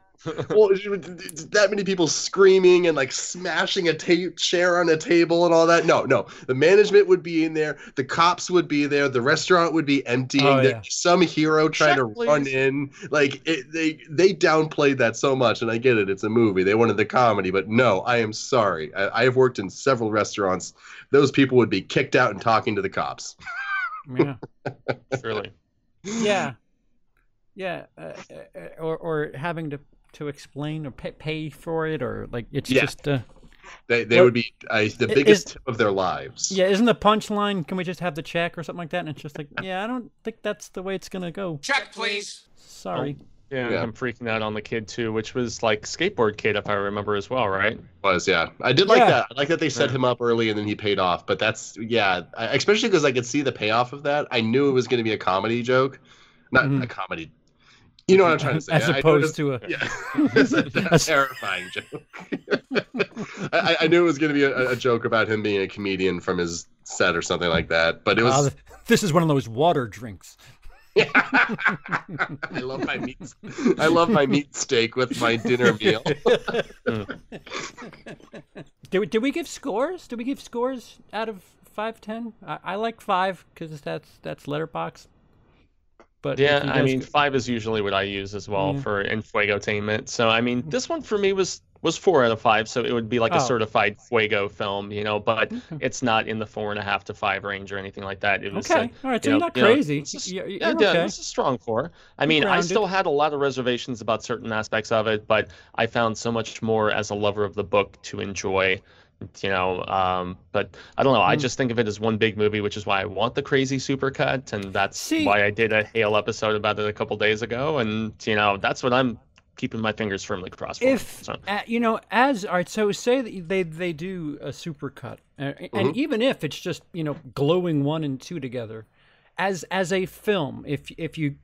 well, that many people screaming and like smashing a ta- chair on a table and all that. No, no. The management would be in there. The cops would be there. The restaurant would be emptying. Oh, yeah. some hero trying Check, to run in. Like it, they they downplayed that so much, and I get it. It's a movie. They wanted the comedy, but no, I am sorry. I, I have worked in several restaurants. Those people would be kicked out and talking to the cops. yeah. Surely. yeah yeah uh, uh, or or having to to explain or pay, pay for it or like it's Yeah. just uh They they Well, would be uh, the biggest is- tip of their lives. yeah isn't the punchline can we just have the check or something like that and it's just like yeah i don't think that's the way it's gonna go Check, please. sorry Yeah, Yeah. I'm freaking out on the kid too, which was like skateboard kid, if I remember as well, right? was yeah i did like Yeah. that i like that they set Yeah. him up early and then he paid off but that's yeah I, especially because i could see the payoff of that i knew it was going to be a comedy joke not Mhm. a comedy you know what i'm trying to say. as opposed to a yeah. It's a, a terrifying joke. I, I knew it was going to be a, a joke about him being a comedian from his set or something like that but it was uh, this is one of those water drinks. I love my meat. I love my meat steak with my dinner meal. did we, did we give scores? Did we give scores out of 5 10 i, I like 5 because that's that's Letterboxd but Yeah, I mean, five is usually what I use as well Yeah. for Infuegotainment. So, I mean, this one for me was was four out of five, so it would be like Oh. a certified Fuego film, you know. But it's not in the four and a half to five range or anything like that. It was Okay. uh, All right. So you you're know- not you know, crazy. it's just- You're, yeah, you're yeah, okay. it's a strong four. I mean, I still had a lot of reservations about certain aspects of it, but I found so much more as a lover of the book to enjoy. You know, um, but I don't know. I Hmm. just think of it as one big movie, which is why I want the crazy supercut, and that's See- why I did a Hale episode about it a couple days ago. And you know, that's what I'm keeping my fingers firmly crossed for. if so. uh, you know as all right so say that they they do a supercut uh, and Mm-hmm. even if it's just you know glowing one and two together as as a film if if you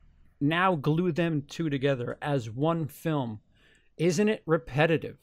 now glue them two together as one film isn't it repetitive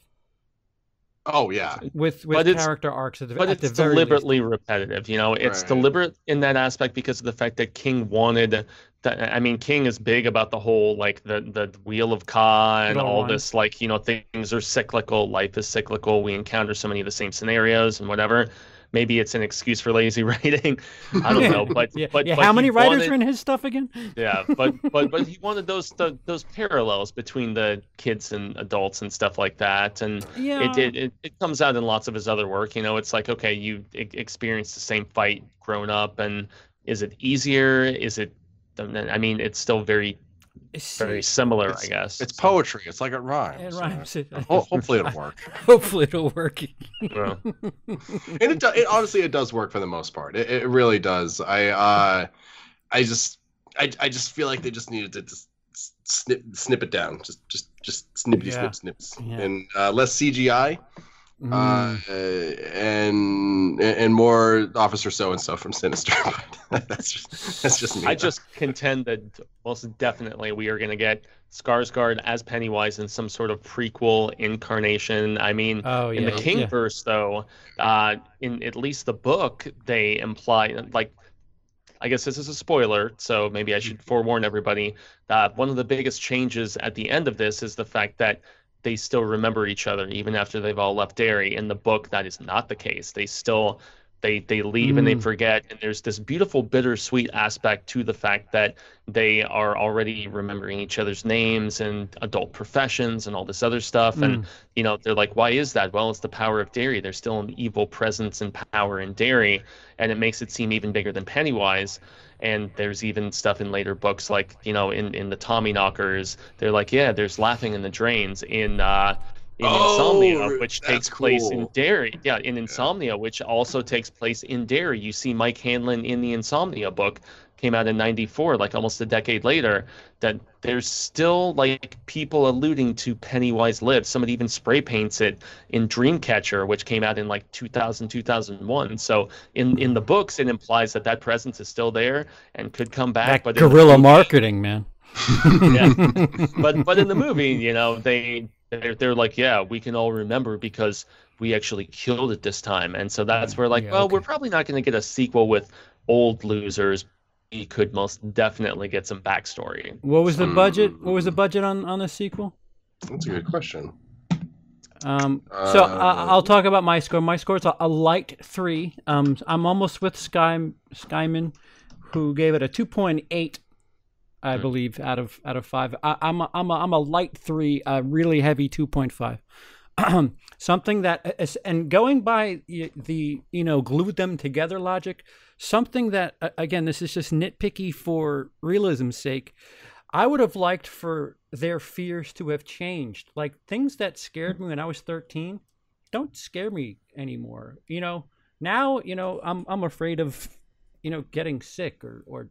Oh yeah. Uh, with with But character arcs at the, but at it's the very least? deliberately repetitive you know it's Right. deliberate in that aspect because of the fact that king wanted that i mean king is big about the whole like the the wheel of ka and all all winds. this like you know things are cyclical life is cyclical we encounter so many of the same scenarios and whatever maybe it's an excuse for lazy writing i don't know but yeah, but, yeah but how many writers wanted- are in his stuff again yeah but but but he wanted those the, those parallels between the kids and adults and stuff like that and yeah it, it, it, it comes out in lots of his other work. You know, it's like, okay, you e- experienced the same fight grown up, and is it easier? Is it, I mean, it's still very, very similar, I guess. It's So, poetry. It's like it rhymes. it rhymes it, hopefully it'll work. hopefully it'll work well, and it, do, it honestly it does work for the most part. It, it really does. I uh, I just I, I just feel like they just needed to just snip snip it down. Just just just snippity Yeah. snip snips Yeah. and uh, less CGI Mm. uh, and and more Officer So and So from Sinister. That's just that's just me. I just contend that most definitely we are going to get Skarsgård as Pennywise in some sort of prequel incarnation. I mean, oh yeah in the yeah. Kingverse, though, uh, in at least the book, they imply like. I guess this is a spoiler, so maybe I should forewarn everybody. Uh, one of the biggest changes at the end of this is the fact that they still remember each other even after they've all left Derry. In the book, that is not the case. They still they they leave and they Mm. forget, and there's this beautiful bittersweet aspect to the fact that they are already remembering each other's names and adult professions and all this other stuff. Mm. And you know, they're like, why is that? Well, it's the power of Derry There's still an evil presence and power in Derry and it makes it seem even bigger than Pennywise. And there's even stuff in later books, like you know, in in the Tommyknockers, they're like, yeah, there's laughing in the drains in uh, in Oh, Insomnia, which that's takes place in. Derry. Yeah, in Insomnia, which also takes place in Derry. You see Mike Hanlon in the Insomnia book, came out in '94, like almost a decade later. That there's still like people alluding to Pennywise lives. Somebody even spray paints it in Dreamcatcher, which came out in like 2000, 2001. So in in the books, it implies that that presence is still there and could come back. that but the guerrilla marketing man yeah. but but in the movie, you know, they they're, they're like, yeah, we can all remember because we actually killed it this time. And so that's where, like, yeah, well, okay. we're probably not going to get a sequel with old losers. We could most definitely get some backstory. What was the mm. budget? What was the budget on on the sequel? That's a good question. Um, so uh, I'll talk about my score. My score is a, a light three. Um, I'm almost with Sky Skyman, who gave it a 2.8 I mm. believe, out of out of five. I, am a, I'm a, I'm a light three, a really heavy two point five. something that is, and going by the you know glue them together logic, something that again this is just nitpicky for realism's sake. I would have liked for their fears to have changed, like things that scared me when I was 13, don't scare me anymore. You know, now you know I'm I'm afraid of you know getting sick or or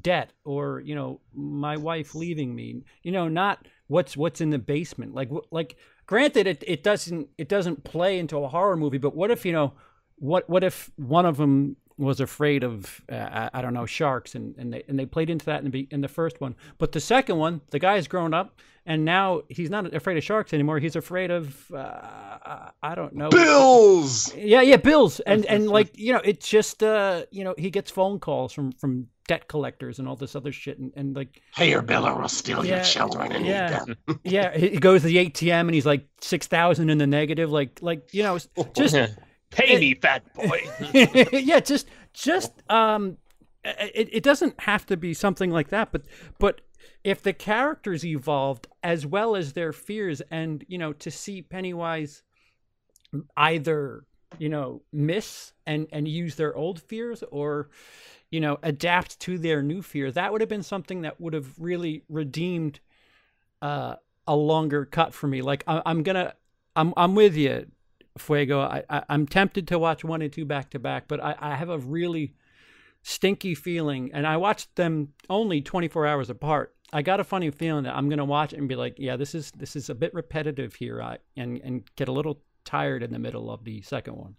debt or you know my wife leaving me. You know, not what's what's in the basement. Like like granted it it doesn't it doesn't play into a horror movie, but what if, you know, what what if one of them was afraid of uh, I, don't know sharks and, and they and they played into that in the in the first one but the second one the guy's grown up and now he's not afraid of sharks anymore he's afraid of uh, I don't know Bills. yeah yeah bills and and like you know it's just uh you know he gets phone calls from from debt collectors and all this other shit and, and like hey your bill or we'll steal Yeah, your children and yeah. eat them. yeah he he goes to the ATM and he's like 6000 in the negative like like you know just Pay me, fat boy. yeah, just just um, it, it doesn't have to be something like that, but but if the characters evolved as well as their fears, and you know, to see Pennywise either you know miss and and use their old fears or you know adapt to their new fear that would have been something that would have really redeemed uh a longer cut for me like I, i'm gonna i'm i'm with you fuego I, I i'm tempted to watch one and two back to back but i i have a really stinky feeling and i watched them only 24 hours apart. I got a funny feeling that i'm gonna watch it and be like yeah this is this is a bit repetitive here I, and and get a little tired in the middle of the second one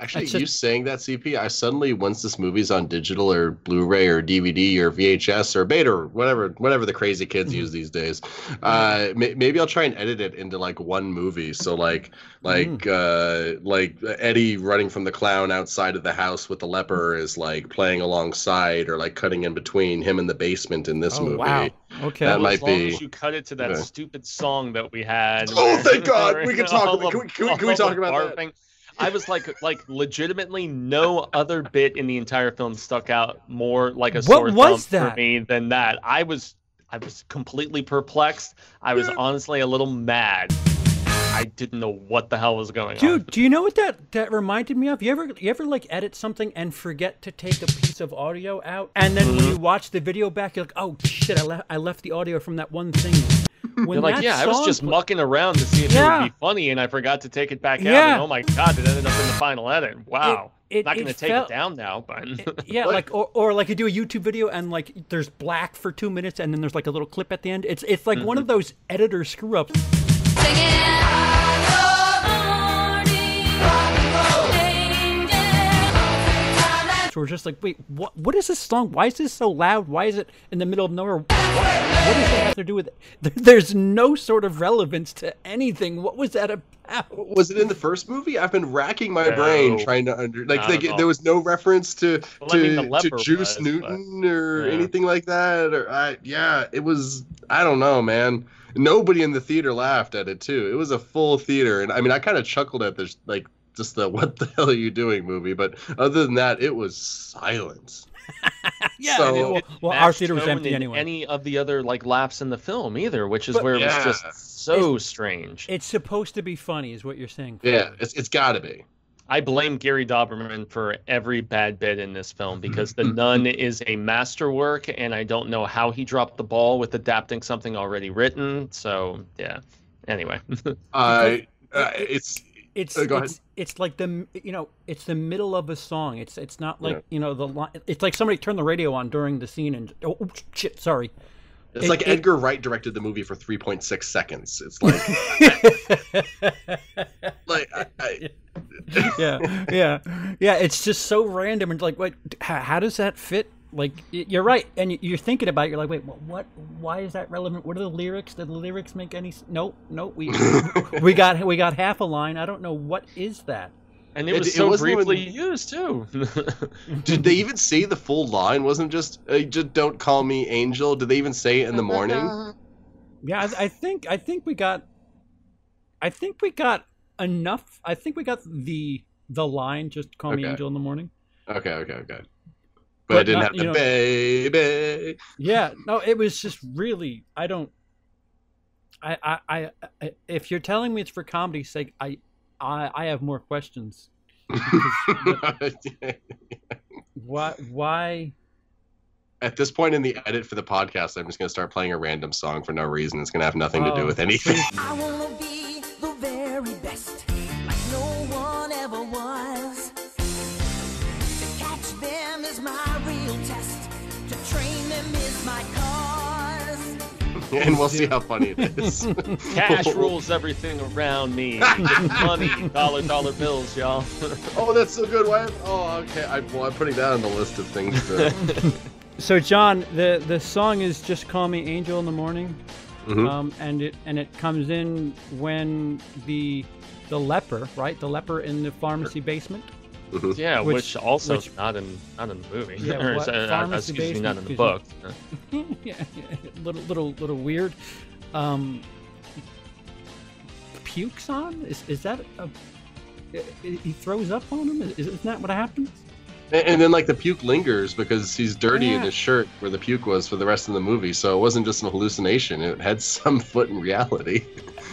Actually, That's you just- saying that CP, I suddenly once this movie's on digital or Blu-ray or DVD or VHS or Beta or whatever, whatever the crazy kids Mm-hmm. use these days, uh, may, maybe I'll try and edit it into like one movie. So like, like, Mm. uh, like Eddie running from the clown outside of the house with the leper is like playing alongside or like cutting in between him in the basement in this oh movie. wow okay That Well, might as long be- as you cut it to that Okay. stupid song that we had. Oh, thank God! We can talk about- the- can we- can we- can we talk the about that? Barfing. I was like, like legitimately, no other bit in the entire film stuck out more like a What sore was thumb that? for me than that. I was, I was completely perplexed. I was honestly a little mad. I didn't know what the hell was going on. Dude, do you know what that that reminded me of? You ever you ever like edit something and forget to take a piece of audio out, and then when mm-hmm. you watch the video back, you're like, oh shit, I left I left the audio from that one thing. When You're like, that yeah, I was just pla- mucking around to see if it would be funny, and I forgot to take it back out. Yeah. And oh my god, it ended up in the final edit. Wow. it- Not going to it take felt- it down now, but Yeah, like or, or like you do a YouTube video and like there's black for two minutes and then there's like a little clip at the end. It's it's like one mm-hmm. of those editor screw ups. So we're just like, wait, what? What is this song? Why is this so loud? Why is it in the middle of nowhere? What, what does that have to do with it? There's no sort of relevance to anything. What was that about? Was it in the first movie? I've been racking my brain trying to under like, Not like there was no reference to Well, I to, mean, to leper Juice was, Newton or yeah. anything like that. Or I yeah, it was I don't know, man. Nobody in the theater laughed at it too. It was a full theater, and I mean, I kind of chuckled at this like just the "What the hell are you doing?" movie, but other than that, it was silence. Yeah, So- I mean, well, It well, our theater was empty anyway. Any of the other like laps in the film either, which is But- where it was just so strange. It's supposed to be funny, is what you're saying. Yeah, it's it's got to be. I blame Gary Dauberman for every bad bit in this film because The Nun is a masterwork, and I don't know how he dropped the ball with adapting something already written. So yeah. Anyway, Uh, uh, it's It's Uh, it's it's like the you know it's the middle of a song. It's it's not like Yeah. you know the line. It's like somebody turned the radio on during the scene and oh oops, shit sorry. it's It- like it- Edgar Wright directed the movie for 3.6 seconds. It's like like I, I, yeah yeah yeah. It's just so random and like what? how, how does that fit? Like you're right, and you're thinking about it. You're like, wait, what? what why is that relevant? What are the lyrics? Did the lyrics make any? s- Nope, nope. We we got we got half a line. I don't know what is that. and it It- was it so wasn't even- briefly used too. Did they even say the full line? Wasn't just uh, just don't call me angel? Did they even say it in the morning? Yeah, I, I think I think we got, I think we got enough. I think we got the the line. Just call me Angel in the morning. Okay, okay, okay. But, But I didn't not- have you to know- baby. Yeah, no, it was just really. I don't. I, I, I, I if you're telling me it's for comedy's sake, I, I, I have more questions. Why, why? At this point in the edit for the podcast, I'm just gonna start playing a random song for no reason. It's gonna have nothing to do Oh, with anything. I wanna be the very best, and we'll see how funny it is. Cash rules everything around me. Money, dollar, dollar bills, y'all. oh, that's so good. Why? Oh, okay. I, well, I'm putting that on the list of things. To, So John, the the song is just call me Angel in the morning. Mhm. um, and it and it comes in when the the leper, right? The leper in the pharmacy basement. Yeah, Which- which, also which- not in not in the movie. Yeah, Or, what? uh, excuse me, not in the book. yeah, yeah, little little little weird. Um, pukes on? Is is that a? i- i- He throws up on him. Is, isn't that what happens? And, and then like the puke lingers because he's dirty in Yeah. his shirt where the puke was for the rest of the movie. So it wasn't just an hallucination; it had some foot in reality.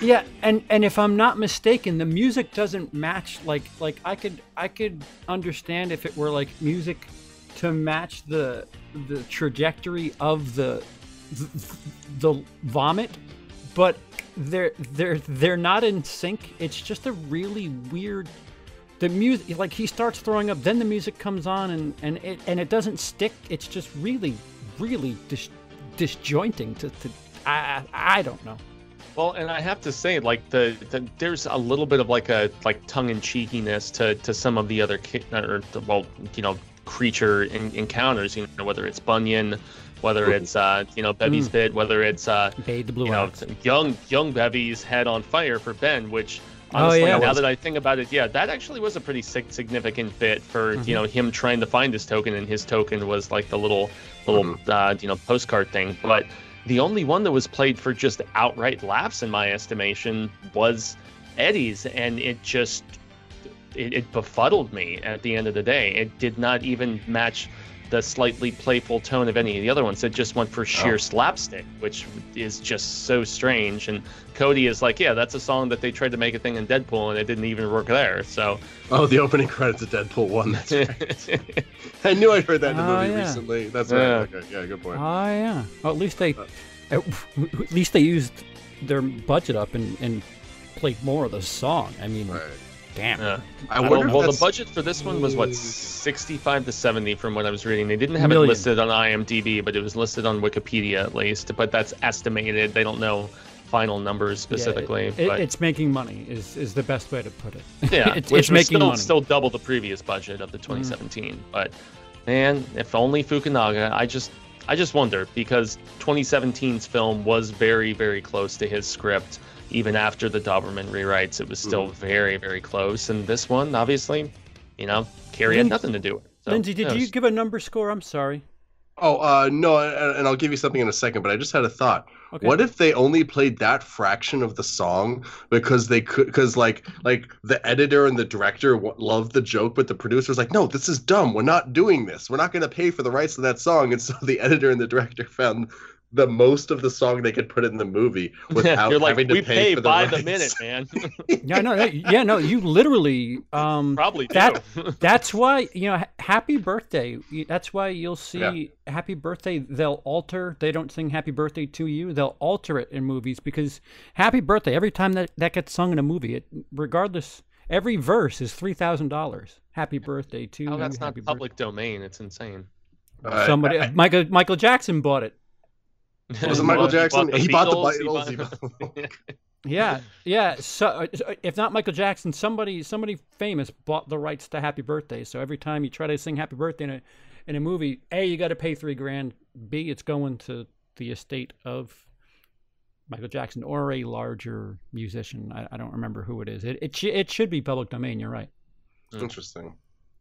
Yeah, and and if I'm not mistaken, the music doesn't match. Like like I could I could understand if it were like music to match the the trajectory of the the, the vomit, but they're they're they're not in sync. It's just a really weird. The music, like he starts throwing up, then the music comes on, and and it and it doesn't stick. It's just really, really dis, disjointing. To, to I I I don't know. Well, and I have to say, like the, the there's a little bit of like a like tongue in cheekiness to to some of the other ki- or the, well, you know, creature in, encounters. You know, whether it's Bunyan, whether it's uh, you know Bevy's bit, whether it's uh, Bade the blue you know young young Bevy's head on fire for Ben, which. Oh, Honestly, yeah. now that I think about it, yeah, that actually was a pretty sig- significant bit for Mm-hmm. you know him trying to find his token, and his token was like the little little uh, you know postcard thing. But the only one that was played for just outright laughs, in my estimation, was Eddie's, and it just it, it befuddled me at the end of the day. It did not even match the slightly playful tone of any of the other ones. It just went for oh. sheer Oh. slapstick, which is just so strange. And Cody is like, yeah, that's a song that they tried to make a thing in Deadpool, and it didn't even work there. So. Oh, the opening credits of Deadpool one. That's right. I knew I'd heard that in the Oh, movie yeah. recently. That's Yeah. right. Okay, yeah, good point. Oh yeah. Well, at least they, uh, at, at least they used their budget up and, and played more of the song. I mean, Right. Damn. Yeah. I well, wonder well the budget for this one was what 65 to 70 from what I was reading. They didn't have Million. it listed on IMDb, but it was listed on Wikipedia at least. But that's estimated. They don't know final numbers specifically. it- it- but it's making money. Is is the best way to put it. yeah, it's, which it's was making still, money. still double the previous budget of the mm-hmm. 2017. But man, if only Fukunaga. I just I just wonder because 2017's film was very very close to his script. Even after the Dauberman rewrites, it was still very very close. And this one, obviously, you know, Cary had nothing to do with it. So, Lindsey, did who you give a number score? I'm sorry. Oh, uh, no, and, and I'll give you something in a second, but I just had a thought. Okay. What if they only played that fraction of the song because they could, because like, like the editor and the director w- loved the joke, but the producer's like, no, this is dumb. We're not doing this. We're not going to pay for the rights to that song. And so the editor and the director found the most of the song they could put in the movie without You're like, having to we pay, pay for the by the minute, man. Yeah, no, no, yeah, no. You literally, um, Probably do. that. That's why you know, Happy Birthday. That's why you'll see Happy Birthday. They'll alter. They don't sing Happy Birthday to you. They'll alter it in movies because Happy Birthday. Every time that that gets sung in a movie, it regardless, every verse is three thousand dollars. Happy Birthday to oh, you. that's not happy birth- public domain. It's insane. Uh, Somebody, I- Michael Michael Jackson bought it. Was it Michael bought- he Jackson? bought He bought the Beatles, he bought- bought- Yeah, yeah. So, uh, if not Michael Jackson, somebody, somebody famous bought the rights to Happy Birthday. So every time you try to sing Happy Birthday in a, in a movie, a you got to pay three grand. B it's going to the estate of Michael Jackson or a larger musician. I, I don't remember who it is. It it, sh- it should be public domain. You're right. Interesting.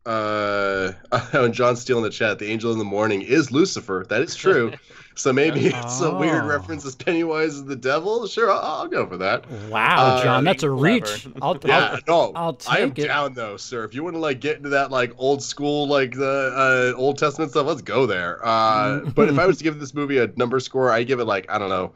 Uh, and John Steele in the chat, the angel in the morning is Lucifer. That is true. so maybe it's a weird Oh. reference as Pennywise is the devil. Sure, I'll, I'll go for that. Wow, Uh, John, that's a reach. I'll, Yeah, no, I'll I am it. down though, sir. If you want to like get into that like old school like the uh, Old Testament stuff, let's go there. Uh, but if I was to give this movie a number score, I give it like I don't know,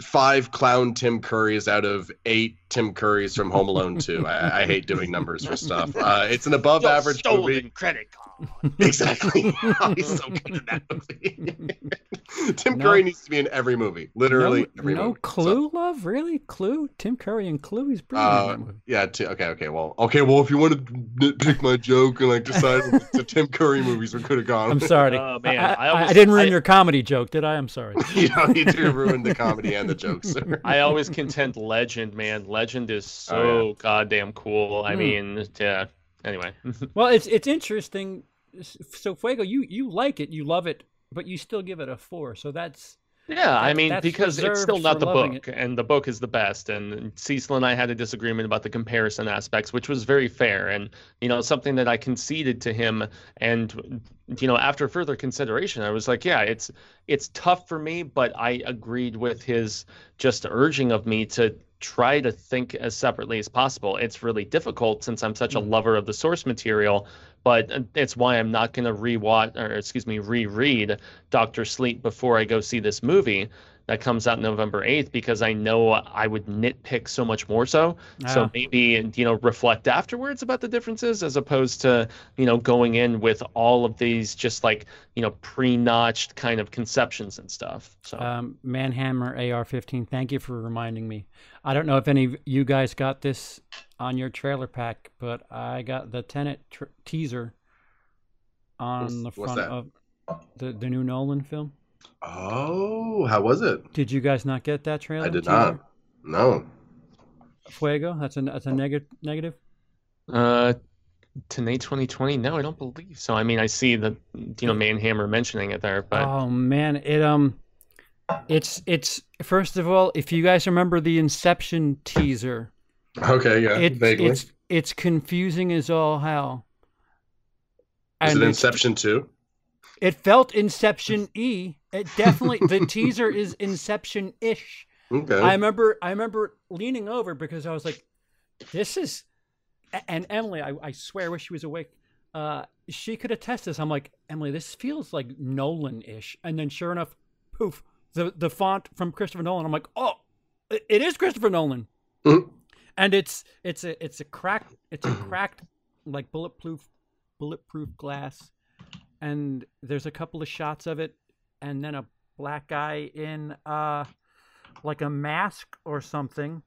five clown Tim Currys out of eight Tim Currys from Home Alone Two. I, I hate doing numbers for stuff. Uh, it's an above Your average stolen movie. credit card. Exactly. Oh, he's so good in that movie. Tim No. Curry needs to be in every movie. Literally no, every no movie. So- Clue, love, really? Clue? Tim Curry and Clue. He's brilliant. in Uh, that movie. yeah. T- okay. Okay. Well. Okay. Well, if you want to nitpick my joke and like decide the Tim Curry movies we could have gone. I'm sorry. Oh, man, I, I I, almost- I didn't ruin I- your comedy joke, did I? I'm sorry. you know, you do ruin the comedy and the jokes. Sir. I always contend Legend, man. Legend is so Oh, goddamn cool. I Hmm. mean, yeah. Anyway, Well, it's it's interesting. So Fuego, you you like it, you love it, but you still give it a four. So that's yeah. I mean, because it's still not the book, and the book is the best. And Cecil and I had a disagreement about the comparison aspects, which was very fair, and you know, something that I conceded to him. And you know, after further consideration, I was like, yeah, it's it's tough for me, but I agreed with his just urging of me to try to think as separately as possible. It's really difficult since I'm such a mm. lover of the source material, but it's why I'm not going to rewatch or excuse me reread Doctor Sleep before I go see this movie that comes out November 8th because I know I would nitpick so much more so. So maybe you know reflect afterwards about the differences as opposed to you know going in with all of these just like you know pre-notched kind of conceptions and stuff. So Um, Manhammer AR-15. Thank you for reminding me. I don't know if any of you guys got this on your trailer pack, but I got the Tenet tr- teaser on What's- the front of the the new Nolan film. Oh, how was it? Did you guys not get that trailer? I did teaser? not. No. Fuego. That's a that's a negative negative. Uh, Tonight 2020? No, I don't believe so. I mean, I see the you know Manhammer mentioning it there, but Oh man, it um, it's it's first of all, if you guys remember the Inception teaser, Okay, yeah, it, vaguely. it's it's confusing as all hell. Is it Inception too? It felt Inception E. It definitely the teaser is Inception ish. Okay. I remember I remember leaning over because I was like, this is and Emily, I, I swear I wish she was awake. Uh she could attest this. I'm like, Emily, this feels like Nolan ish. And then sure enough, poof, the the font from Christopher Nolan. I'm like, oh it- is Christopher Nolan. Mhm. And it's it's a it's a cracked it's a cracked like bulletproof bulletproof glass and there's a couple of shots of it and then a black guy in uh like a mask or something.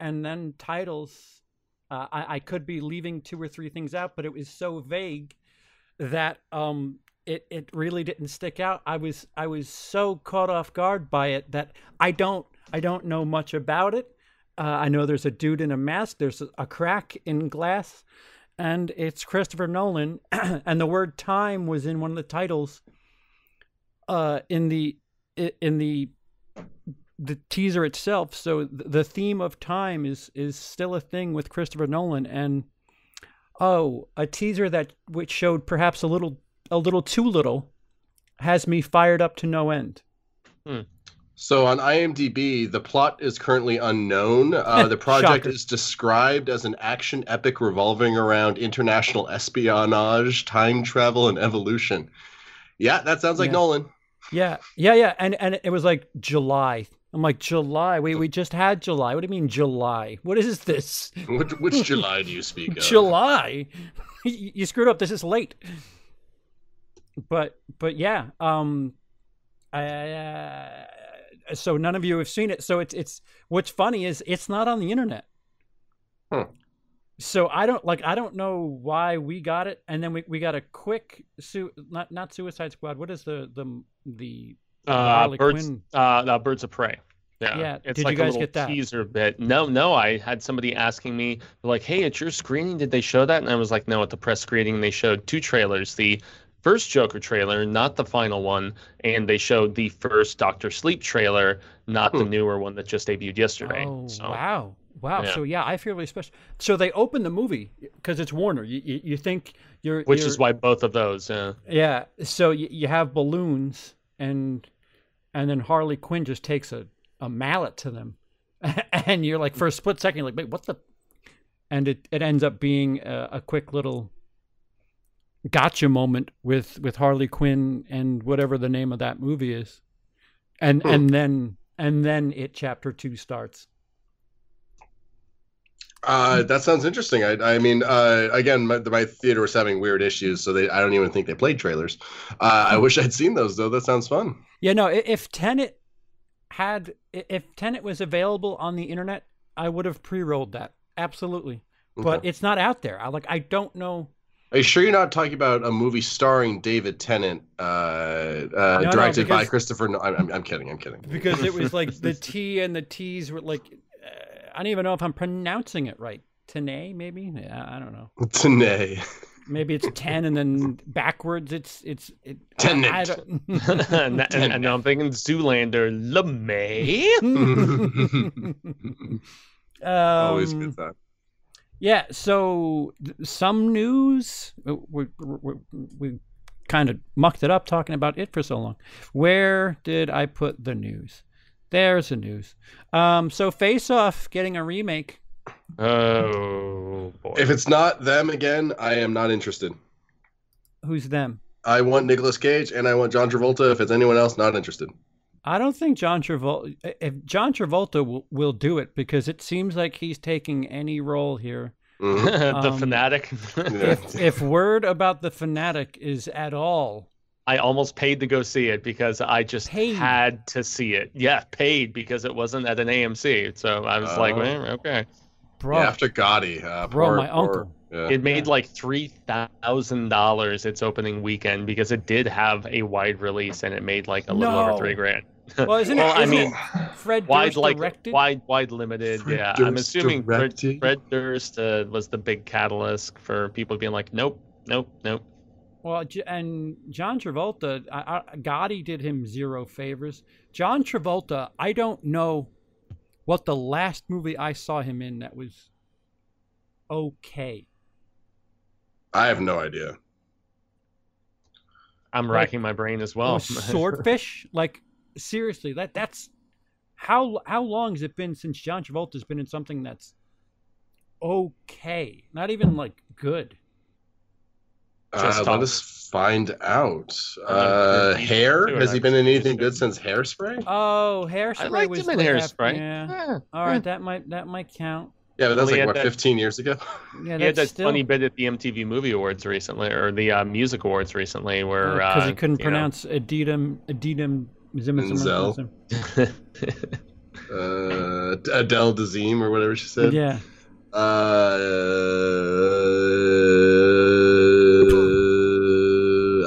And then titles uh, I, I could be leaving two or three things out but it was so vague that um it, it really didn't stick out. I was i was so caught off guard by it that i don't i don't know much about it. Uh, i know there's a dude in a mask there's a, a crack in glass and it's Christopher Nolan, and the word time was in one of the titles. Uh, in the in the the teaser itself, so th- the theme of time is is still a thing with Christopher Nolan, and oh, a teaser that which showed perhaps a little a little too little has me fired up to no end. So on IMDb, the plot is currently unknown. Uh, the project is described as an action epic revolving around international espionage, time travel, and evolution. Yeah, that sounds like Yeah. Nolan. Yeah, yeah, yeah, and and it was like July. I'm like July. Wait, we just had July. What do you mean July? What is this? Which, which July do you speak of? July. you you screwed up. This is late. But but yeah, um, I, uh, so none of you have seen it. So it's it's what's funny is it's not on the internet. Hmm. So I don't like I don't know why we got it, and then we, we got a quick su- not not Suicide Squad. What is the the the uh, Harley birds, Quinn. uh, uh, birds of prey. Yeah, Yeah, it's did you like guys a little get that? teaser bit. No, no, I had somebody asking me like, "Hey, at your screening, did they show that?" And I was like, "No, at the press screening, they showed two trailers: the first Joker trailer, not the final one, and they showed the first Doctor Sleep trailer, not the Hmm. newer one that just debuted yesterday." Oh so, wow, wow! yeah. So yeah, I feel really special. So they open the movie because it's Warner. You, you you think you're which you're- is why both of those. Yeah. yeah. So you, you have balloons and and then Harley Quinn just takes a a mallet to them, and you're like for a split second you're like wait what the, and it it ends up being a, a quick little gotcha moment with with Harley Quinn and whatever the name of that movie is, and Hmm. and then and then it chapter two starts. Uh, that sounds interesting. I, I mean, uh, again, my, my theater was having weird issues, so they I don't even think they played trailers. Uh, I wish I'd seen those though. That sounds fun. Yeah, no. If Tenet had, if Tenet was available on the internet, I would have pre-rolled that absolutely. But Okay. it's not out there. I like. I don't know. Are you sure you're not talking about a movie starring David Tennant, uh, uh, no, directed by because- Christopher? No, I'm, I'm kidding. I'm kidding. because it was like the T and the T's were like uh, I don't even know if I'm pronouncing it right. Tene, maybe I I don't know. Tennant. Maybe it's ten and then backwards. It's it's it, I- Tenet. I don't- and, and, and now I'm thinking Zoolander, LeMay. Always Um, good that. Yeah, so some news. uh, We, we, we kind of mucked it up talking about it for so long. Where did I put the news? There's the news. Um, so Face Off getting a remake. Oh boy. If it's not them again, I am not interested. Who's them? I want Nicolas Cage and I want John Travolta. If it's anyone else, not interested. I don't think John Travolta. If John Travolta will, will do it because it seems like he's taking any role here. Mhm. the Um, fanatic. If if word about the fanatic is at all, I almost paid to go see it because I just Paid? had to see it. Yeah, paid because it wasn't at an AMC. So I was like, Oh. well, okay. bro, Yeah, after Gotti. Uh, Bro, poor- my poor- uncle. Yeah. It made Yeah. like three thousand dollars its opening weekend because it did have a wide release and it made like a little No. over three grand. Well, isn't well, it? I isn't mean, it Fred wide Durst like directed. wide wide limited. Fred yeah, I'm assuming Fred, directed? Fred Durst uh, was the big catalyst for people being like, nope, nope, nope. Well, and John Travolta, I, I, Gotti did him zero favors. John Travolta, I don't know what the last movie I saw him in that was okay. I have no idea. I'm Like- racking my brain as well. Swordfish, like seriously, that that's how how long has it been since John Travolta's been in something that's okay, not even like good. Just Uh, talk. let us find out. Uh, hair? Has he been in anything good since Hairspray? Oh, hairspray I liked was him in the half- Hairspray. Yeah. Yeah. All right, that might that might count. Yeah, but that was Well, like had what, that- 15 years ago. Yeah, He had that that's still funny bit at the MTV Movie Awards recently, or the uh, Music Awards recently, where because uh, he couldn't you know, pronounce Adidum Adidum Zim- Zim- Menzel. Uh, Adele Dazeem or whatever she said. Yeah. Uh,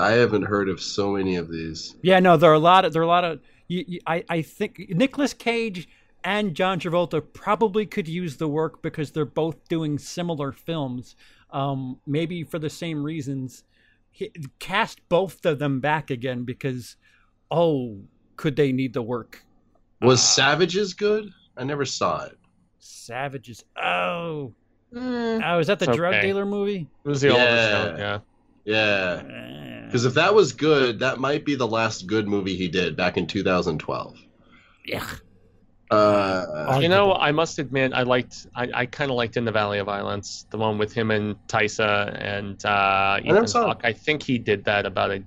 I haven't heard of so many of these. Yeah, no, there are a lot of there are a lot of. You, you, I I think Nicolas Cage and John Travolta probably could use the work because they're both doing similar films. Um, maybe for the same reasons. He, cast both of them back again because, oh, could they need the work? Was Ah. Savages good? I never saw it. Savages. Oh, Mm, oh, is that the It's drug okay. dealer movie? it was the Yeah. oldest one, yeah. Yeah. Because if that was good, that might be the last good movie he did back in 2012. Yeah. Uh, You know, I must admit, I liked, I, I kind of liked In the Valley of Violence, the one with him and Taissa and uh, never Ethan saw. Hawke. I think he did that about a,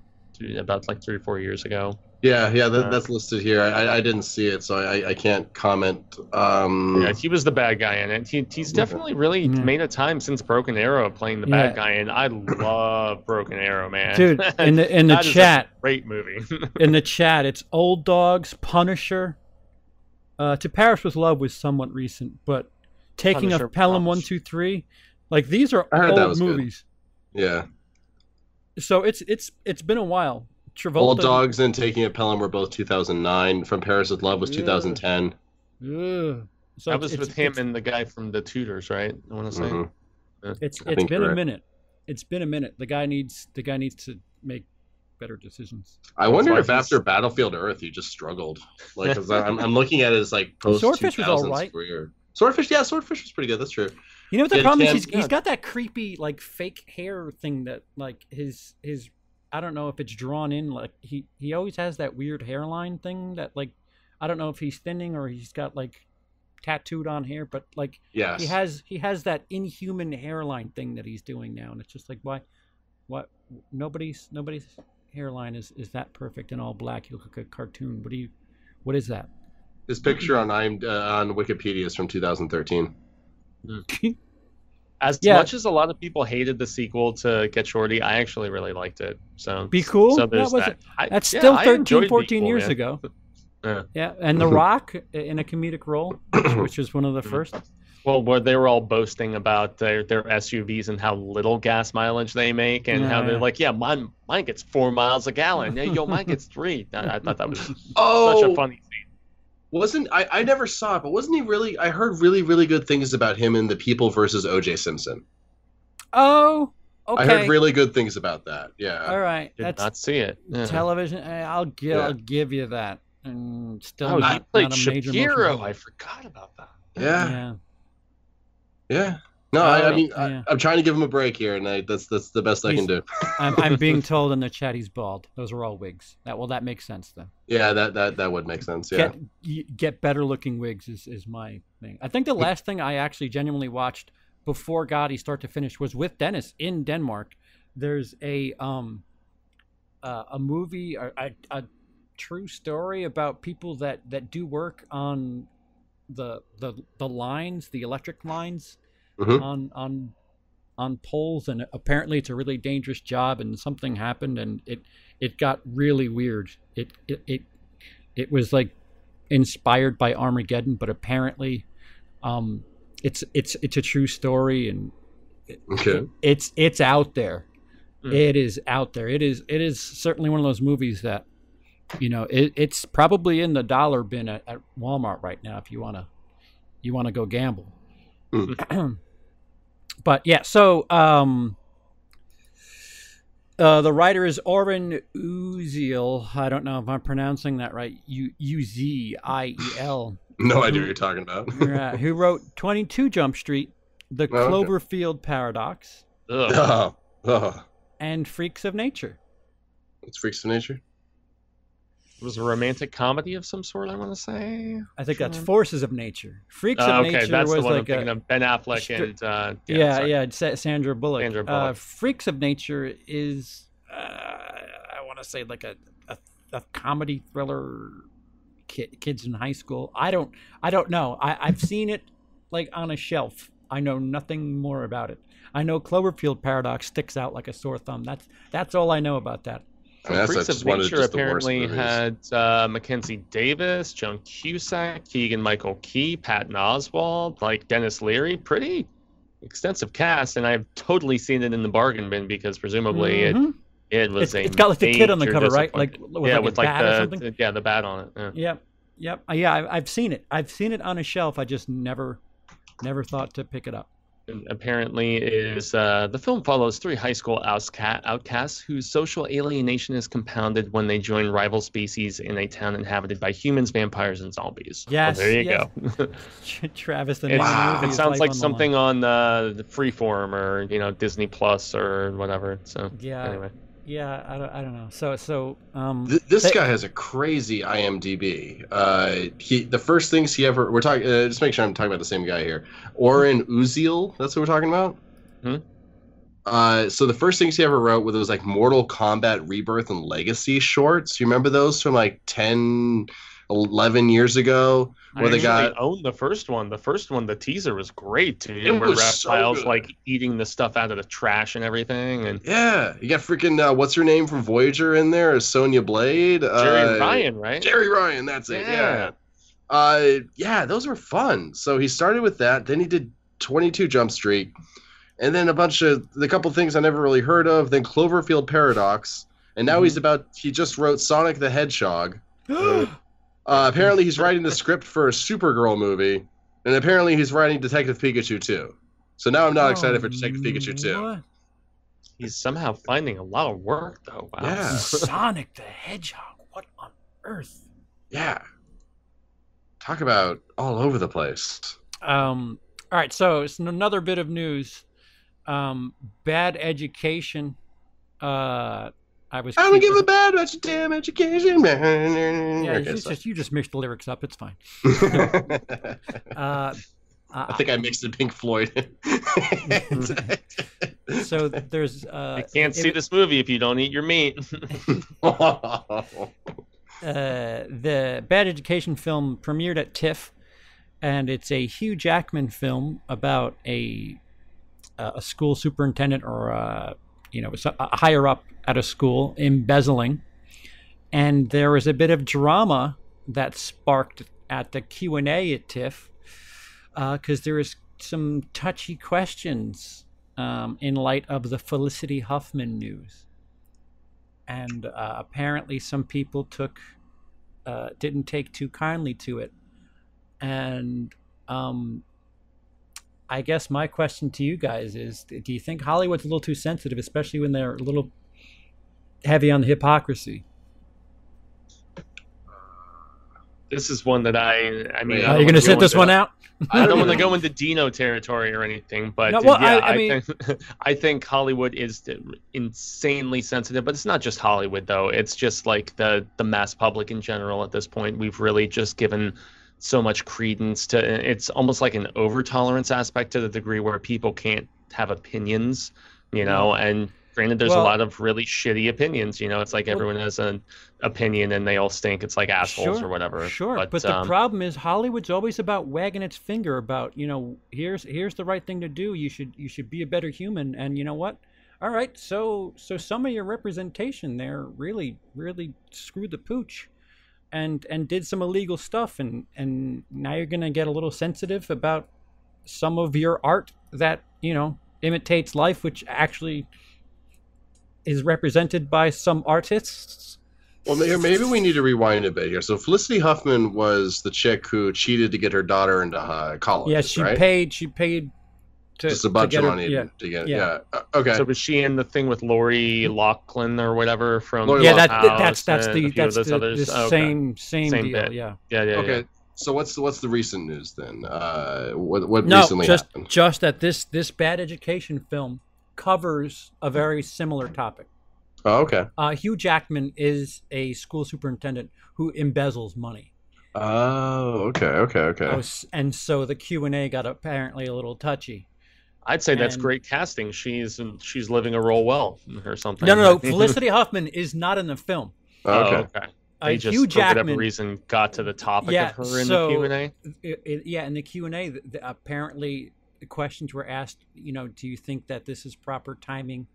about like three or four years ago. Yeah, yeah, that, Uh, that's listed here. I, I didn't see it, so I, I can't comment. Um, Yeah, he was the bad guy in it. He, he's definitely really Yeah. made a time since Broken Arrow playing the Yeah. bad guy, and I love Broken Arrow, man. Dude, in the in the That is a chat, great movie. in the chat, it's Old Dogs, Punisher. Uh, to Paris with Love was somewhat recent, but Taking Punisher, of Pelham one Punisher. two like these are I heard that old was good. movies. yeah. So it's it's it's been a while. Travolta. Old Dogs and Taking a Pelham were both 2009. From Paris with Love was Yeah. 2010. Ugh. So that was with him and the guy from The Tudors, right? I want to say. Mhm. It's I it's think been a right. minute. It's been a minute. The guy needs the guy needs to make better decisions. I wonder if he's- after Battlefield Earth he just struggled. Like, 'cause I'm, I'm looking at his like post Swordfish was 2000s all right. career. Swordfish, yeah, Swordfish was pretty good. That's true. You know what the Yeah, problem is? Cam- He's, he's yeah. got that creepy like fake hair thing that like his his I don't know if it's drawn in like he he always has that weird hairline thing that like I don't know if he's thinning or he's got like tattooed on hair, but like Yes. he has he has that inhuman hairline thing that he's doing now, and it's just like why what nobody's nobody's hairline is is that perfect and all black. You look like a cartoon. What do you what is that? This picture on I'm uh, on Wikipedia is from 2013. As Yeah. much as a lot of people hated the sequel to Get Shorty, I actually really liked it. So Be cool? So there's That was- that. I- That's yeah, still I 13, 14 Cool, years man. ago. Yeah. Yeah, and The Rock in a comedic role, which, was one of the mm-hmm. first. Well, where they were all boasting about their, their SUVs and how little gas mileage they make, and how they're like, "Yeah, mine mine gets four miles a gallon. Yeah, yo, mine gets three. I, I thought that was Oh, such a oh! funny scene. Wasn't I? I never saw it, but wasn't he really? I heard really, really good things about him in The People versus O.J. Simpson. Oh, okay. I heard really good things about that. Yeah. All right, Did that's not see it. Yeah. television. eh, I'll give Yeah. I'll give you that. And still Oh, he not, played not a major Shapiro. motion. I forgot about that. Yeah. Yeah. Yeah. No, I, I Oh, mean, yeah. I, I'm trying to give him a break here, and I, that's that's the best I can do. I'm, I'm being told in the chat he's bald. Those are all wigs. That well, that makes sense then. Yeah, that that that would make sense. Yeah. Get get better looking wigs is, is my thing. I think the last thing I actually genuinely watched before Gotti start to finish was with Dennis in Denmark. There's a um uh, a movie a, a, a true story about people that that do work on the the the lines, the electric lines Mhm. on on on poles and apparently it's a really dangerous job and something happened and it it got really weird. It it it, it was like inspired by Armageddon, but apparently um it's it's it's a true story and Okay. it's it's out there. Mm. It is out there. It is it is certainly one of those movies that you know it, it's probably in the dollar bin at, at Walmart right now if you want to you want to go gamble. but yeah, so um uh, the writer is Oren Uziel. I don't know if I'm pronouncing that right. U U Z I E L. No idea what you're talking about. uh, who wrote 22 Jump Street, The Oh, okay. Cloverfield Paradox, Ugh. oh, oh, and Freaks of Nature. it's freaks of nature. It was a romantic comedy of some sort. I want to say. I think that's Forces of Nature. Freaks Uh, of okay, Nature that's the was one I'm thinking a of. Ben Affleck stri- and uh, yeah, sorry. yeah, Sandra Bullock. Sandra Uh, Bullock. Freaks of Nature is, uh, I want to say like a, a, a comedy thriller. Kid, kids in high school. I don't. I don't know. I, I've seen it like on a shelf. I know nothing more about it. I know Cloverfield Paradox sticks out like a sore thumb. That's that's all I know about that. I mean, that's, Freaks that's of one of Nature the worst apparently movies. had uh, Mackenzie Davis, Joan Cusack, Keegan Michael Key, Patton Oswalt, like Denis Leary. Pretty extensive cast, and I've totally seen it in the bargain bin because presumably Mhm. it it was It's- a it's got, like, the kid on the cover, right? Like, with, yeah, like, a with like bat or the, something? the- yeah the bat on it. Yeah. Yep, yep, Uh, yeah. I, I've seen it. I've seen it on a shelf. I just never, never thought to pick it up. Apparently is uh, the film follows three high school outca- outcasts whose social alienation is compounded when they join rival species in a town inhabited by humans, vampires, and zombies. Well, Yes, there you yes. go. Travis, the It, name of the Wow. movie it sounds like on something on uh, the Freeform or you know Disney Plus or whatever. So Yeah. anyway, Yeah, I don't, I don't know. So, so, um, Th- this they- guy has a crazy IMDb. Uh, he the first things he ever we're talking. Uh, just make sure I'm talking about the same guy here. Oren Uziel. That's what we're talking about. Hmm. Uh, so the first things he ever wrote were those like Mortal Kombat Rebirth and Legacy shorts. You remember those from like 10, 11 years ago? Where the actually guy owned the first one. The first one, the teaser was great too. It where was so good. like eating the stuff out of the trash and everything, and Yeah, you got freaking uh, what's her name from Voyager in there? Sonya Blade. Jeri uh, Ryan, right? Jeri Ryan, that's it. Yeah. Yeah. Uh, yeah, those were fun. So he started with that. Then he did 22 Jump Street, and then a bunch of the couple things I never really heard of. Then Cloverfield Paradox, and now he's about. He just wrote Sonic the Hedgehog. Uh, apparently, he's writing the script for a Supergirl movie, and apparently, he's writing Detective Pikachu too. So now I'm not excited for Detective Pikachu too. Oh, He's somehow finding a lot of work though. Wow. Yeah. Sonic the Hedgehog. What on earth? Yeah. Talk about all over the place. Um, all right, so it's another bit of news. Um, bad education. Uh, I was. I don't give a bad about your damn education, man. Yeah, Okay, you so- just you just mixed the lyrics up. It's fine. I Uh, I think I mixed the Pink Floyd. so there's. Uh, I can't it- see this movie if you don't eat your meat. uh, the Bad Education film premiered at TIFF, and it's a Hugh Jackman film about a a school superintendent or a, you know a higher up at a school embezzling, and there was a bit of drama that sparked at the Q and A at TIFF because there was some touchy questions um, in light of the Felicity Huffman news. And uh, apparently some people took uh, didn't take too kindly to it. And um, i guess my question to you guys is do you think hollywood's a little too sensitive especially when they're a little heavy on the hypocrisy This is one that I. I mean, Wait, I Are you wanna going to sit go this into- one out? I don't want to go into Dino territory or anything, but No, well, yeah, I- I I, mean- think I think Hollywood is insanely sensitive. But it's not just Hollywood, though. It's just like the the mass public in general. At this point, we've really just given so much credence to. It's almost like an over tolerance aspect to the degree where people can't have opinions, you know. And granted, there's Well- a lot of really shitty opinions. You know, it's like Well- everyone has an opinion and they all stink. It's like assholes sure, or whatever. Sure, but, but, the um, problem is Hollywood's always about wagging its finger about you know here's here's the right thing to do. You should you should be a better human, and you know what? All right, so so some of your representation there really really screwed the pooch, and and did some illegal stuff, and and now you're gonna get a little sensitive about some of your art that you know imitates life, which actually is represented by some artists. Well, maybe, we need to rewind a bit here. So Felicity Huffman was the chick who cheated to get her daughter into uh, college. Yeah, she right? paid. She paid to just a to bunch get of her- money Yeah, to get. yeah. Yeah. Uh, okay. So was she in the thing with Lori Loughlin or whatever from? Lori yeah. That, that- that's that's the a few of that's the, the Oh, okay. same same, Same deal. bit. Yeah. Yeah, yeah, okay. yeah. So what's the, what's the recent news then? Uh, what what No, recently just happened? just that this this bad education film covers a very similar topic. Oh, okay. Uh, Hugh Jackman is a school superintendent who embezzles money. Oh, okay, okay, okay. Oh, s- and so the Q and A got apparently a little touchy. I'd say that's And- great casting. She's she's living a role well or something. No, no, no. Felicity Huffman is not in the film. Oh, Oh, okay. okay. Uh, just Hugh for whatever Jackman. reason got to the topic Yeah, of her in so- the Q and A. it, it- yeah, in the Q and A, apparently the questions were asked. You know, do you think that this is proper timing,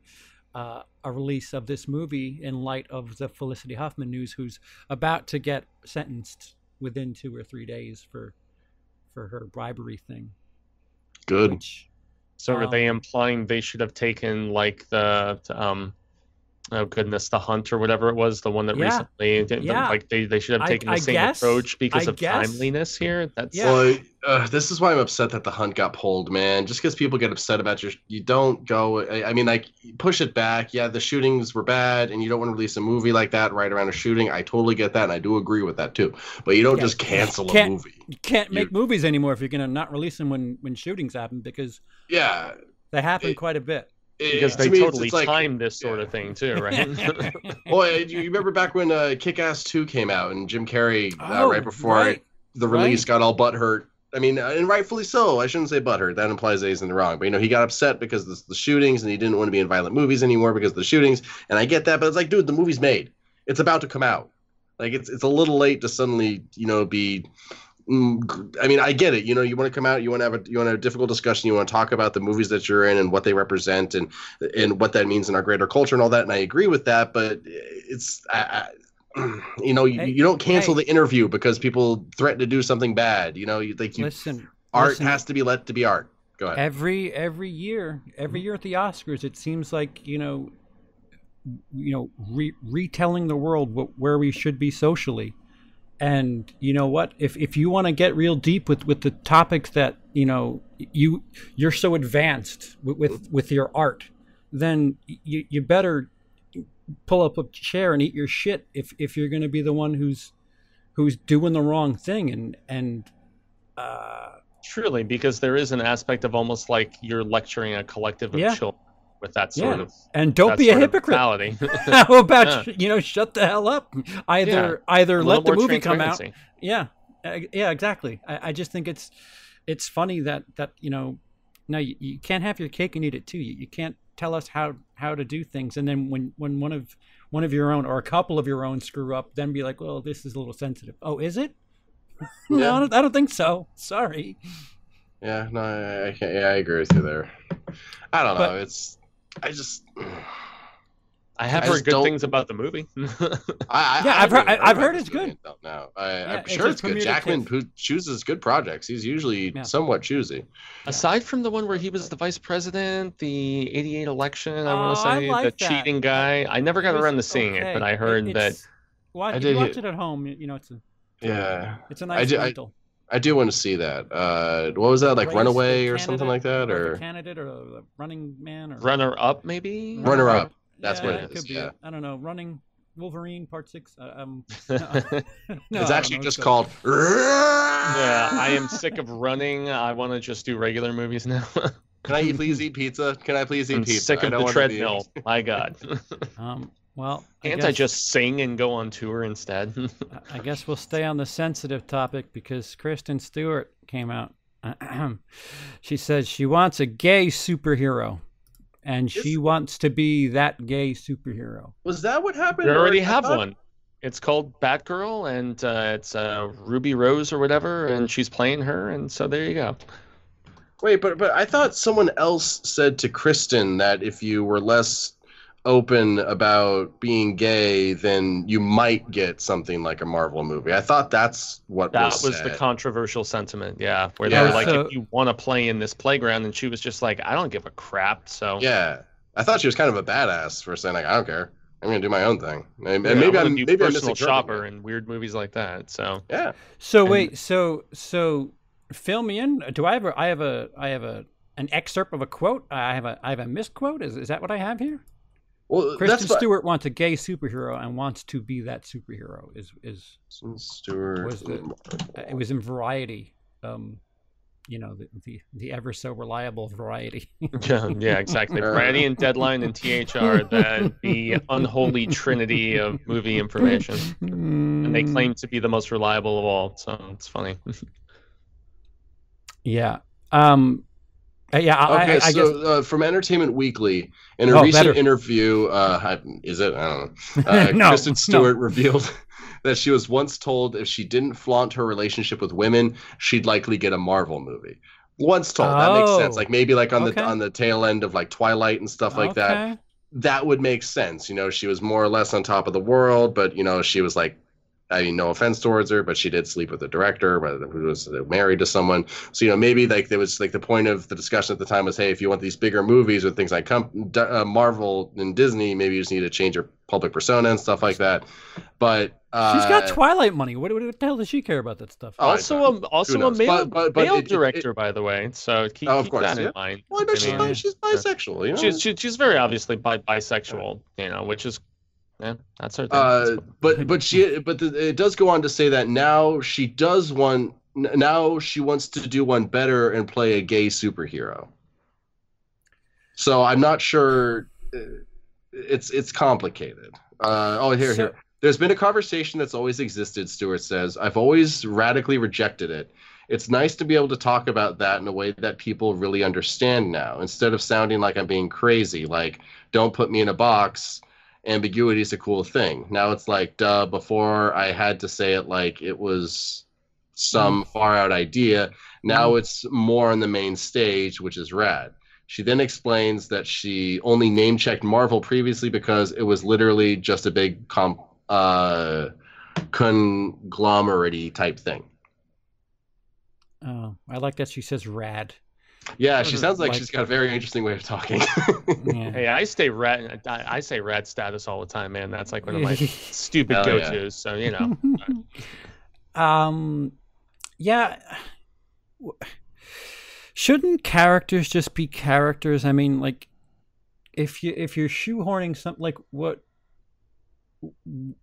uh, a release of this movie in light of the Felicity Huffman news, who's about to get sentenced within two or three days for for her bribery thing? Good. Which, So are um, they implying they should have taken like the um oh goodness, the hunt or whatever it was, the one that Yeah. recently did- Yeah. like they, they should have I- taken the I same guess- approach because I of guess- timeliness here. That's Yeah. Well, uh, this is why I'm upset that the hunt got pulled, man. Just because people get upset about your, you don't go. I, I mean, like push it back. Yeah, the shootings were bad, and you don't want to release a movie like that right around a shooting. I totally get that, and I do agree with that too. But you don't Yeah, just cancel a can't- movie. you can't make You- movies anymore if you're going to not release them when when shootings happen because Yeah, they happen It- quite a bit. It- because to they me, it's- totally like- timed this sort of thing too, right? Well, you you remember back when uh, Kick Ass 2 came out and Jim Carrey, uh, Oh, right before right. the release, right. got all butthurt. I mean, uh, and rightfully so. I shouldn't say butthurt. That implies that he's in the wrong. But, you know, he got upset because of the, the shootings and he didn't want to be in violent movies anymore because of the shootings. And I get that. But it's like, dude, the movie's made. It's about to come out. Like, it's, it's a little late to suddenly, you know, be. Mm, I mean, I get it. You know, you want to come out, you want to have a you want to have a difficult discussion, you want to talk about the movies that you're in and what they represent and and what that means in our greater culture and all that. And I agree with that, but it's I, I, you know you, Hey, you don't cancel hey. the interview because people threaten to do something bad. You know, you think you Listen, art listen, has to be let to be art. Go ahead. every every year every year at the oscars it seems like you know you know re- retelling the world wh- where we should be socially and you know what? If if you want to get real deep with with the topics that you know you you're so advanced with with, with your art then you you better pull up a chair and eat your shit if if you're going to be the one who's who's doing the wrong thing. And and uh Truly, because there is an aspect of almost like you're lecturing a collective of Yeah. children with that sort Yeah. of and don't be a hypocrite mentality. How about Yeah. you know shut the hell up? Either Yeah. either let the movie come out. Yeah, uh, yeah, exactly. I, I just think it's it's funny that that you know no you, you can't have your cake and eat it too. You, you can't tell us how how to do things, and then when when one of one of your own or a couple of your own screw up, then be like, well, this is a little sensitive. Oh, is it? no, I don't, I don't think so. Sorry. Yeah, no, I, I can't. Yeah, I agree with you there. I don't know. But- it's I just. I have I heard good don't- things about the movie. I, I, Yeah, I I've heard- haven't I- I've heard it's good. movie until Now, I, Yeah, I'm it's sure a it's good. Jackman who chooses good projects. He's usually Yeah. somewhat choosy. Aside from the one where he was the vice president, the '88 election, I want Oh, to say like the that. cheating guy. I never got around to seeing it, but. I heard that it's- Watch, I if did you watch it at home. You you know, it's a Yeah, it's a I nice do- I- rental. I do want to see that. Uh, what was that like? Race, Runaway or something like that, or the or candidate or the running man or runner up maybe. Runner Up. That's yeah, what it could be yeah. I don't know. Running Wolverine Part Six? Uh, um, it's actually just called. called. Yeah, I am sick of running. I want to just do regular movies now. Can I please eat pizza? Can I please eat I'm pizza? sick I of don't the treadmill. My God. Um, well, I Can't I guess- just sing and go on tour instead? I guess we'll stay on the sensitive topic because Kristen Stewart came out. she says she wants a gay superhero, and she Is- wants to be that gay superhero. Was that what happened? we already have thought- one. It's called Batgirl, and uh, it's uh, Ruby Rose or whatever, and she's playing her, and so there you go. Wait, but but I thought someone else said to Kristen that if you were less open about being gay, then you might get something like a Marvel movie. I thought that's what That was, was the controversial sentiment, yeah, where Yeah. they were like, So- if you want to play in this playground, and she was just like, I don't give a crap. So Yeah, I thought she was kind of a badass for saying like, I don't care. I'm gonna do my own thing. And, Yeah, and maybe I'm I'm gonna maybe I'm personal missing shopper and weird movies like that. So Yeah. So And- wait, so so fill me in. Do I have a I have a I have a an excerpt of a quote? I have a I have a misquote. Is is that what I have here? Well, Kristen that's what Stewart wants a gay superhero and wants to be that superhero. Is is Stewart. was the it was in Variety. Um, you know the the, the ever so reliable Variety. yeah, yeah, exactly. Variety and Deadline and THR, the the unholy trinity of movie information, and they claim to be the most reliable of all. So it's funny. Yeah. Um. Uh, yeah. I, Okay, I, I so guess. uh, from Entertainment Weekly, in a Oh, recent better. interview, uh, is it? I don't know. Uh, No, Kristen no. Stewart revealed that she was once told if she didn't flaunt her relationship with women, she'd likely get a Marvel movie. Once told, that makes sense. Oh, Like maybe like on okay. the on the tail end of like Twilight and stuff like that. That would make sense. You know, she was more or less on top of the world, but you know, she was like. I mean, no offense towards her, but she did sleep with the director, who was married to someone. So you know, maybe like there was like the point of the discussion at the time was, hey, if you want these bigger movies with things like com- uh, Marvel and Disney, maybe you just need to change your public persona and stuff like that. But uh, She's got Twilight money. What, what, what the hell does she care about that stuff? Also, don't- a also a male, But- but- but male it- it- director, by the way. So keep, Oh, of keep course, that yeah. in mind. well, no, she's, I bi- mean, she's bisexual. You know, she's she, she's very obviously bi- bisexual, you know, which is yeah, that's her thing. Uh, but but she but the, it does go on to say that now she does want now she wants to do one better and play a gay superhero. So I'm not sure. uh, It's it's complicated. Uh, oh here So- here. There's been a conversation that's always existed. Stewart says I've always radically rejected it. It's nice to be able to talk about that in a way that people really understand now, instead of sounding like I'm being crazy. Like, don't put me in a box ambiguity is a cool thing. Now it's like, duh, before I had to say it like it was some far out idea. Now it's more on the main stage, which is rad. She then explains that she only name checked Marvel previously because it was literally just a big comp, uh, conglomerate type thing. Oh, I like that she says rad. Yeah, she sounds like, Like- she's got a very interesting way of talking. Yeah. Hey, I stay red. I, I say red status all the time, man. That's like one of my stupid Hell go-tos. So you know, um, yeah. Shouldn't characters just be characters? I mean, like, if you if you're shoehorning something like what,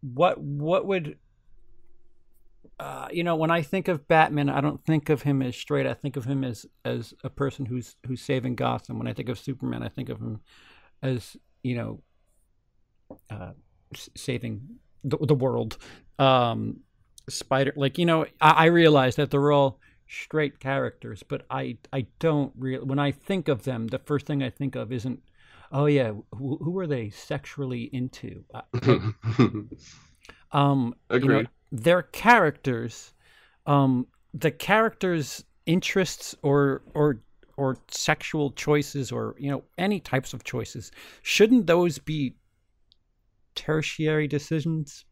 what what would, uh, you know, when I think of Batman, I don't think of him as straight. I think of him as as a person who's who's saving Gotham. When I think of Superman, I think of him as you know, uh, saving the, the world. Um, Spider, like you know, I, I realize that they're all straight characters, but I I don't really. When I think of them, the first thing I think of isn't, oh yeah, who, who are they sexually into? Uh, um, you know, Agreed. they're characters. Um, the characters' interests or or or sexual choices or you know any types of choices shouldn't those be tertiary decisions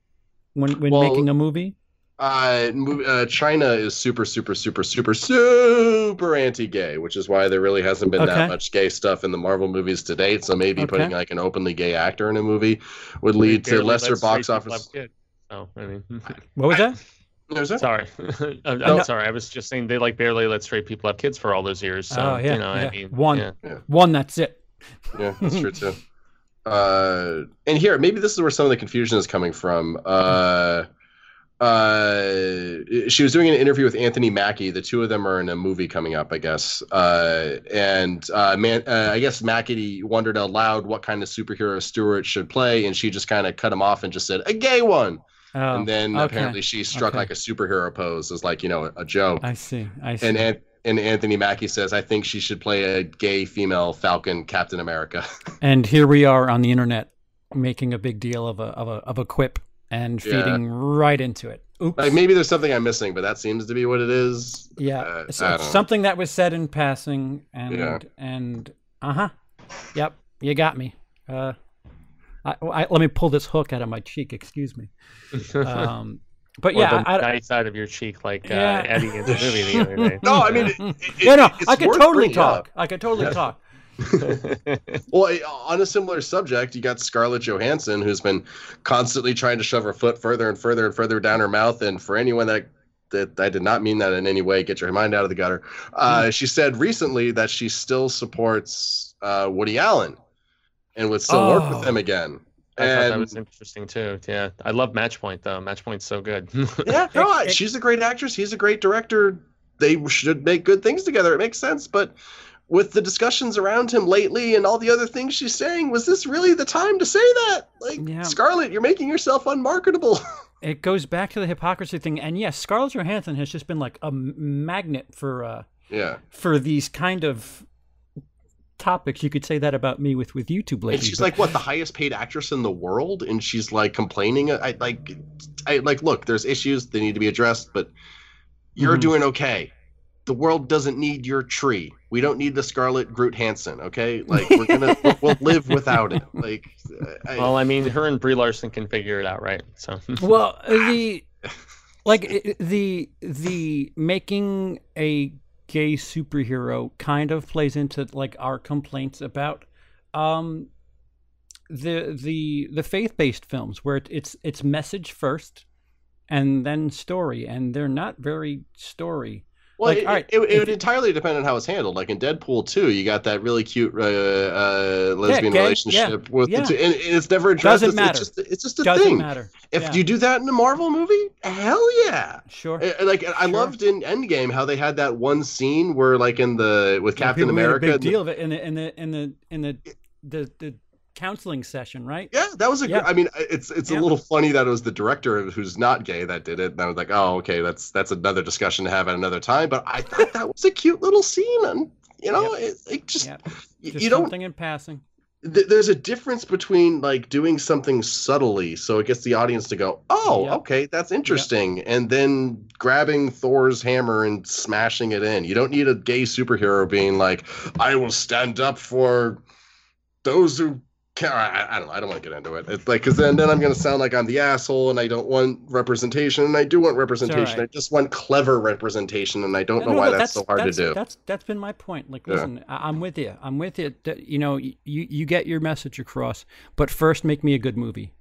when when Well, making a movie? Uh, uh, China is super, super, super, super, super anti-gay, which is why there really hasn't been Okay. that much gay stuff in the Marvel movies to date. So maybe Okay. putting like an openly gay actor in a movie would lead to lesser box office. Have kids. So I mean, What was that? There's that? sorry, I'm, No. I'm sorry. I was just saying they like barely let straight people have kids for all those years. So oh yeah, you know, yeah. I mean, one, yeah. one. That's it. Yeah, that's true too. uh, and here maybe this is where some of the confusion is coming from. Uh, uh, she was doing an interview with Anthony Mackie. The two of them are in a movie coming up, I guess. Uh, and uh, man, uh, I guess Mackie wondered aloud what kind of superhero Stewart should play, and she just kind of cut him off and just said a gay one. Oh, and then okay. apparently she struck Okay. like a superhero pose as like you know a joke. I see. I see. and An- and Anthony Mackie says, I think she should play a gay female Falcon Captain America. And here we are on the internet making a big deal of a of a of a quip and Yeah. feeding right into it. Oops. like maybe there's something I'm missing, but that seems to be what it is. yeah, Uh, it's, I know. something that was said in passing, and Yeah. and uh huh, yep, you got me. Uh, I, I, let me pull this hook out of my cheek. Excuse me. Um, but or yeah, the I, I, out of your cheek, like uh, Eddie in the movie the other day. No, I mean, it, it, yeah, no, it's I could totally talk. up. I could totally talk. Well, on a similar subject, you got Scarlett Johansson, who's been constantly trying to shove her foot further and further and further down her mouth. And for anyone that that I did not mean that in any way, get your mind out of the gutter. Uh, She said recently that she still supports uh, Woody Allen and would still work Oh. with him again. I thought that was interesting too. Yeah, I love Matchpoint though. Matchpoint's so good. Yeah, no, It- it- she's a great actress. He's a great director. They should make good things together. It makes sense. But with the discussions around him lately and all the other things she's saying, was this really the time to say that? Like, Yeah. Scarlett, you're making yourself unmarketable. It goes back to the hypocrisy thing, and yes, Scarlett Johansson has just been like a magnet for uh, yeah. for these kind of topics. You could say that about me with with YouTube lately. And she's but- like, what, the highest paid actress in the world? And she's like complaining. I like, I like, look, there's issues that need to be addressed, but you're Mhm. doing okay. The world doesn't need your tree. We don't need the Scarlet Groot Hansen. Okay, like we're gonna we'll, we'll live without it. Like, I, well, I mean, her and Brie Larson can figure it out, right? So well the like the the making a gay superhero kind of plays into like our complaints about um the the the faith-based films where it, it's it's message first and then story and they're not very story Well, Like, it, all right, it, it if would entirely depend on how it's handled. Like in Deadpool 2, you got that really cute uh, uh, lesbian gay, relationship with yeah. the two, and, and it's never addressed. Doesn't it's, matter. It's just, it's just a doesn't thing. matter If Yeah. you do that in a Marvel movie, hell yeah. sure Like I Sure. loved in Endgame how they had that one scene where, like in the with Yeah, Captain people made a America, big deal of it in the in the in the in the the, the counseling session right Yeah, that was a. Yeah. gr I mean, it's it's Yeah. a little funny that it was the director who's not gay that did it, and I was like, oh, okay, that's that's another discussion to have at another time. But I thought that was a cute little scene, and you know, it, it just Yep. y- just you don't something in passing th- there's a difference between like doing something subtly so it gets the audience to go oh Yep. okay that's interesting and then grabbing thor's hammer and smashing it in you don't need a gay superhero being like i will stand up for those who I, I don't know i don't want to get into it it's like because then, then i'm going to sound like i'm the asshole and i don't want representation and i do want representation right. i just want clever representation and i don't No, know no, why no, that's, so hard that's, to do That's that's been my point. Like, Yeah. listen, I, I'm with you. I'm with you. You know, you you get your message across, but first make me a good movie,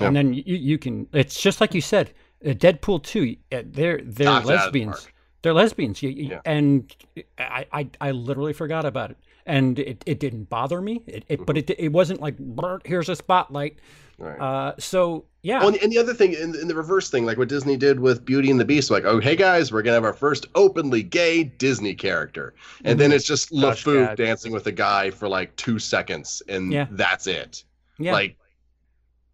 Yeah. and then you you can. It's just like you said, uh, Deadpool two. uh, They're they're Knocked it out of the lesbians. They're lesbians. You- Yeah. And I, I I literally forgot about it, and it, it didn't bother me. It, it but it it wasn't like here's a spotlight. right Uh, so yeah. Well, and, and the other thing, in, in the reverse thing, like what Disney did with Beauty and the Beast, like, oh, hey guys, we're gonna have our first openly gay Disney character, and then it's just Gosh, LeFou Gad. dancing with a guy for like two seconds, and Yeah. that's it. yeah. Like,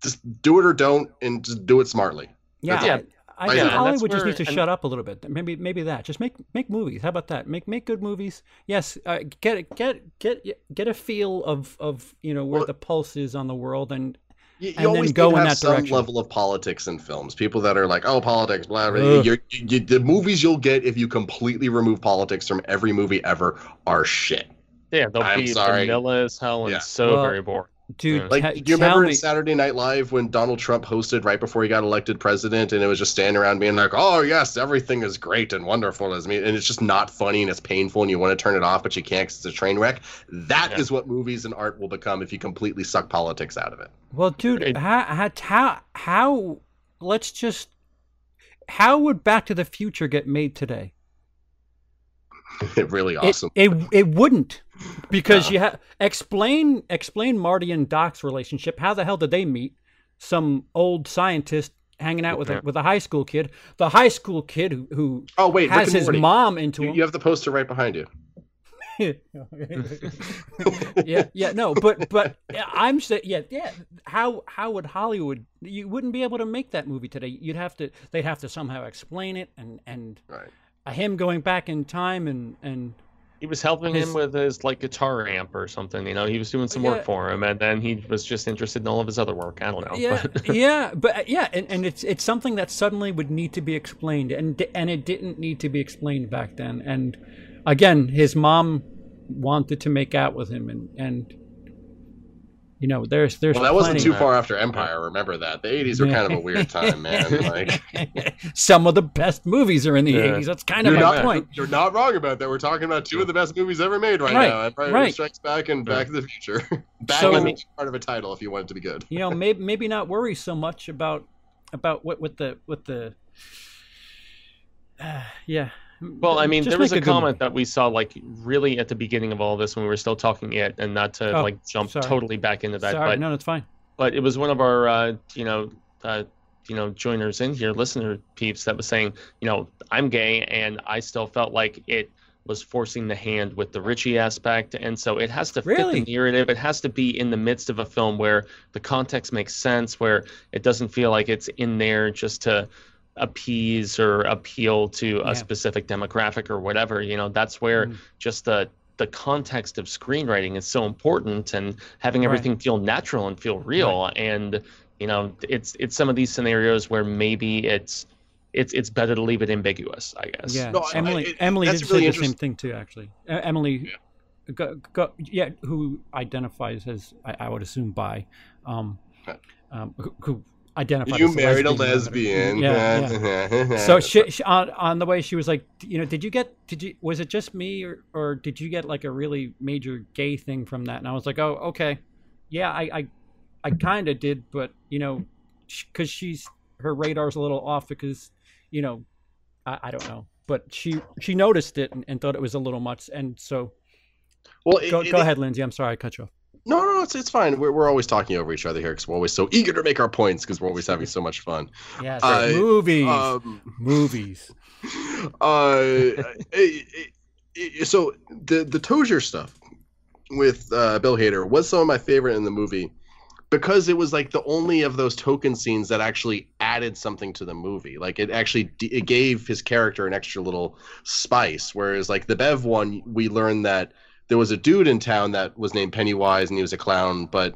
just do it or don't, and just do it smartly. Yeah, That's all. I, I Yeah, think and Hollywood just needs to and- shut up a little bit. Maybe maybe that. Just make make movies. How about that? Make make good movies. Yes, uh, get get get get a feel of of you know where Well- the pulse is on the world and You, you And then go need to in that some direction. level of politics in films. People that are like, oh, politics, blah, blah. Ugh. You're, you, the movies you'll get if you completely remove politics from every movie ever are shit. yeah, they'll I'm be sorry. vanilla as hell and Yeah. so Well, very boring. Dude. Like, ta- do you remember tell in Saturday Night Live when Donald Trump hosted right before he got elected president, and it was just standing around being like, "Oh yes, everything is great and wonderful as me," and it's just not funny and it's painful, and you want to turn it off, but you can't because it's a train wreck. That is Yeah. what movies and art will become if you completely suck politics out of it. Well, dude, It- how, how how how let's just how would Back to the Future get made today? It really It- awesome. It, it wouldn't. Because you have explain explain Marty and Doc's relationship. How the hell did they meet? Some old scientist hanging out with a, with a high school kid. The high school kid who, who Oh wait, has his Morty. mom into You, him. you have the poster right behind you. yeah, yeah, no, but but I'm saying, yeah, yeah. How how would Hollywood? You wouldn't be able to make that movie today. You'd have to. They'd have to somehow explain it, and and Right. uh, him going back in time, and and He was helping His- him with his like guitar amp or something. You know, he was doing some Yeah. work for him, and then he was just interested in all of his other work. I don't know. yeah, but- yeah, but uh, yeah, and, and it's it's something that suddenly would need to be explained, and and it didn't need to be explained back then. And again, his mom wanted to make out with him, and and you know, there's there's Well, that wasn't too far after Empire. Remember that the '80s were kind of a weird time, man. Like Some of the best movies are in the Yeah. 80s. That's kind of you're my not point. you're not wrong about that. We're talking about two of the best movies ever made right, Right, now: Empire right. Strikes Back and Back to the Future. Back So- would be part of a title if you want it to be good. You know, maybe maybe not worry so much about about what with the with the uh, yeah. Well, I mean, Just there was a good comment that we saw like really at the beginning of all this when we were still talking it, and not to Oh, like jump sorry. totally back into that, Sorry, but no, that's fine. but it was one of our uh, you know uh, you know joiners in here, listener peeps that was saying, you know, I'm gay, and I still felt like it was forcing the hand with the Richie aspect, and so it has to fit the narrative. It has to be in the midst of a film where the context makes sense, where it doesn't feel like it's in there just to appease or appeal to a Yeah. specific demographic or whatever. You know, that's where Mm. just the the context of screenwriting is so important and having Right. everything feel natural and feel real and you know it's it's some of these scenarios where maybe it's it's it's better to leave it ambiguous i guess Yeah, No, I- Emily. it- Emily did really say the same thing too. Actually, uh, Emily, go, go, yeah, who identifies as I, I would assume by um, um, who, who identifies. You as married a lesbian. lesbian. Yeah, yeah. so she, she on, on the way she was like you know did you get did you was it just me or, or did you get like a really major gay thing from that and i was like oh okay yeah i i, I kind of did but you know because she's her radar's a little off because you know I, I don't know but she she noticed it and, and thought it was a little much and so well, it- go, it- go ahead lindsey i'm sorry i cut you off No, no, it's it's fine. We're, we're always talking over each other here because we're always so eager to make our points because we're always having so much fun. Yeah, Uh, movies Um, movies uh, it- it- so the the Tozier stuff with uh, Bill Hader was some of my favorite in the movie because it was like the only of those token scenes that actually added something to the movie. Like it actually d- it gave his character an extra little spice. Whereas like the Bev one, we learned that there was a dude in town that was named Pennywise and he was a clown, but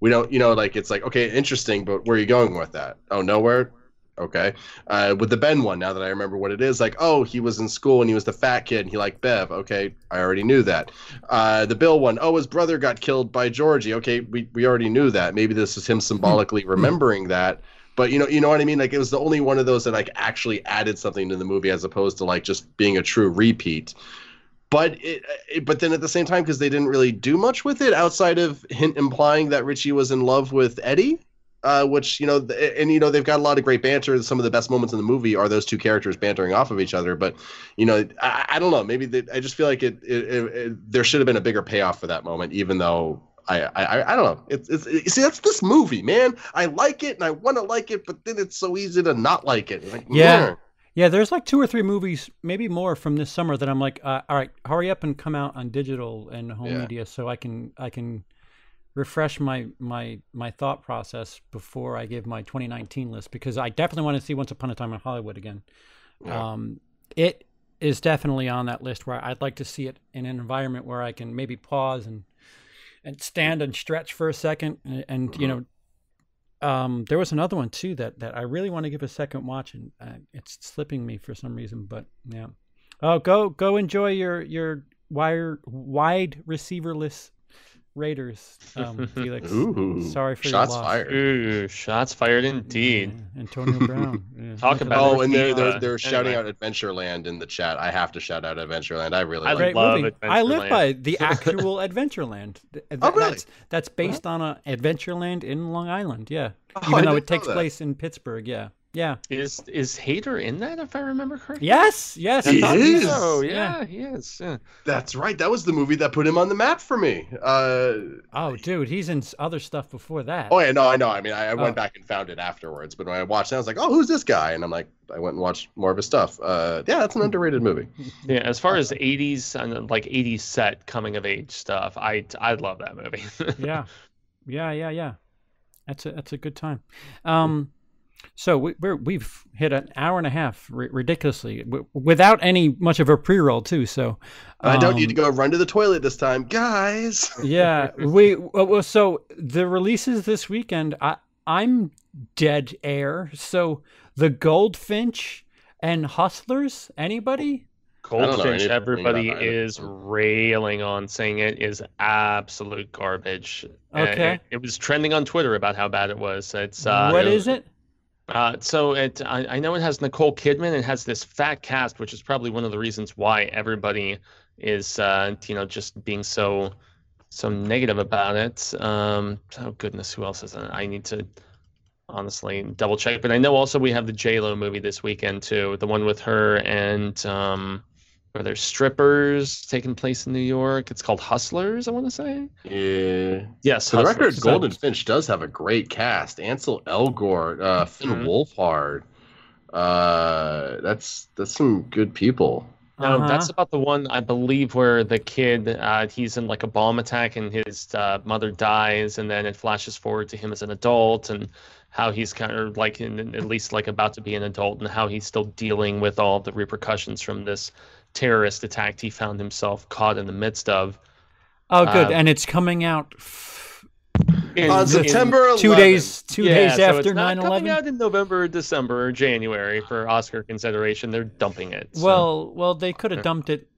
we don't, you know, like it's like okay, interesting, but where are you going with that? Oh, nowhere. Okay. Uh, with the Ben one, now that I remember what it is, like, oh, he was in school and he was the fat kid and he liked Bev. Okay, I already knew that. Uh, the Bill one, oh, his brother got killed by Georgie. Okay, we, we already knew that. Maybe this is him symbolically remembering that. But you know, you know what I mean. Like it was the only one of those that like actually added something to the movie, as opposed to like just being a true repeat. But it, it but then at the same time, because they didn't really do much with it outside of hint implying that Richie was in love with Eddie uh, which you know, th- and you know, they've got a lot of great banter. Some of the best moments in the movie are those two characters bantering off of each other. But you know, I, I don't know. Maybe they, I just feel like it, it, it, There should have been a bigger payoff for that moment, even though. I, I I don't know. It's it's it, see that's this movie, man. I like it and I want to like it, but then it's so easy to not like it. Like, Yeah. Yeah, there's like two or three movies, maybe more from this summer that I'm like, uh, all right, hurry up and come out on digital and home Yeah. media so I can I can refresh my my my thought process before I give my 2019 list because I definitely want to see Once Upon a Time in Hollywood again. Yeah. Um, it is definitely on that list where I'd like to see it in an environment where I can maybe pause and and stand and stretch for a second and, and you know um, there was another one too that, that I really want to give a second watch, and uh, it's slipping me for some reason. But yeah, oh, go go enjoy your your wire wide receiverless Raiders, um, Felix. Ooh, Sorry for shots your loss. fired. Ooh, shots fired indeed. Yeah, Antonio Brown. Yeah. Talk Look about that. Oh, and they're they're, they're shouting anyway. out Adventureland in the chat. I have to shout out Adventureland. I really I like Great it. love movie. I live by the actual Adventureland. Th- Oh, really? That's that's based on a Adventureland in Long Island. Yeah, Oh, I even though it takes place in Pittsburgh. Yeah, Yeah. Is is Hader in that? If I remember correctly. Yes. Yes. He is. so. Oh yeah, he is. Yeah. That's right. That was the movie that put him on the map for me. Uh, Oh, dude, he's in other stuff before that. oh yeah, no, I know. I mean, I, I Oh. went back and found it afterwards, but when I watched it, I was like, oh, who's this guy? And I'm like, I went and watched more of his stuff. Uh, yeah, that's an underrated movie. Yeah, as far as '80s and like '80s set coming of age stuff, I I love that movie. yeah, yeah, yeah, yeah. That's a that's a good time. Um, so we, we're we've hit an hour and a half ri- ridiculously w- without any much of a pre-roll too. So I don't need to um, go run to the toilet this time, guys. yeah, we well, well, so the releases this weekend. I I'm dead air. So the Goldfinch and Hustlers. Anybody? Goldfinch, everybody is railing on, saying it is absolute garbage. Uh, Okay. it, it was trending on Twitter about how bad it was. It's uh, what is it? Uh, so it, I, I know it has Nicole Kidman. It has this fat cast, which is probably one of the reasons why everybody is, uh, you know, just being so, so negative about it. Um, oh goodness, who else is in it? I need to honestly double check. But I know also we have the J Lo movie this weekend too, the one with her and um, where there's strippers taking place in New York. It's called Hustlers. I want to say. Yeah. Yes, For the record, Hustlers. Golden Finch does have a great cast. Ansel Elgort, uh, Finn Mhm. Wolfhard. Uh, that's that's some good people. No, Uh-huh. that's about the one I believe where the kid uh, he's in like a bomb attack and his uh, mother dies, and then it flashes forward to him as an adult and how he's kind of like in, at least like about to be an adult and how he's still dealing with all the repercussions from this terrorist attack he found himself caught in the midst of. Oh, good. Um, and it's coming out f- In- On in- September 11th. two days two yeah, days so after it's not 9 coming out in November, December, or January for Oscar consideration. They're dumping it. so- Well, well, they could have dumped it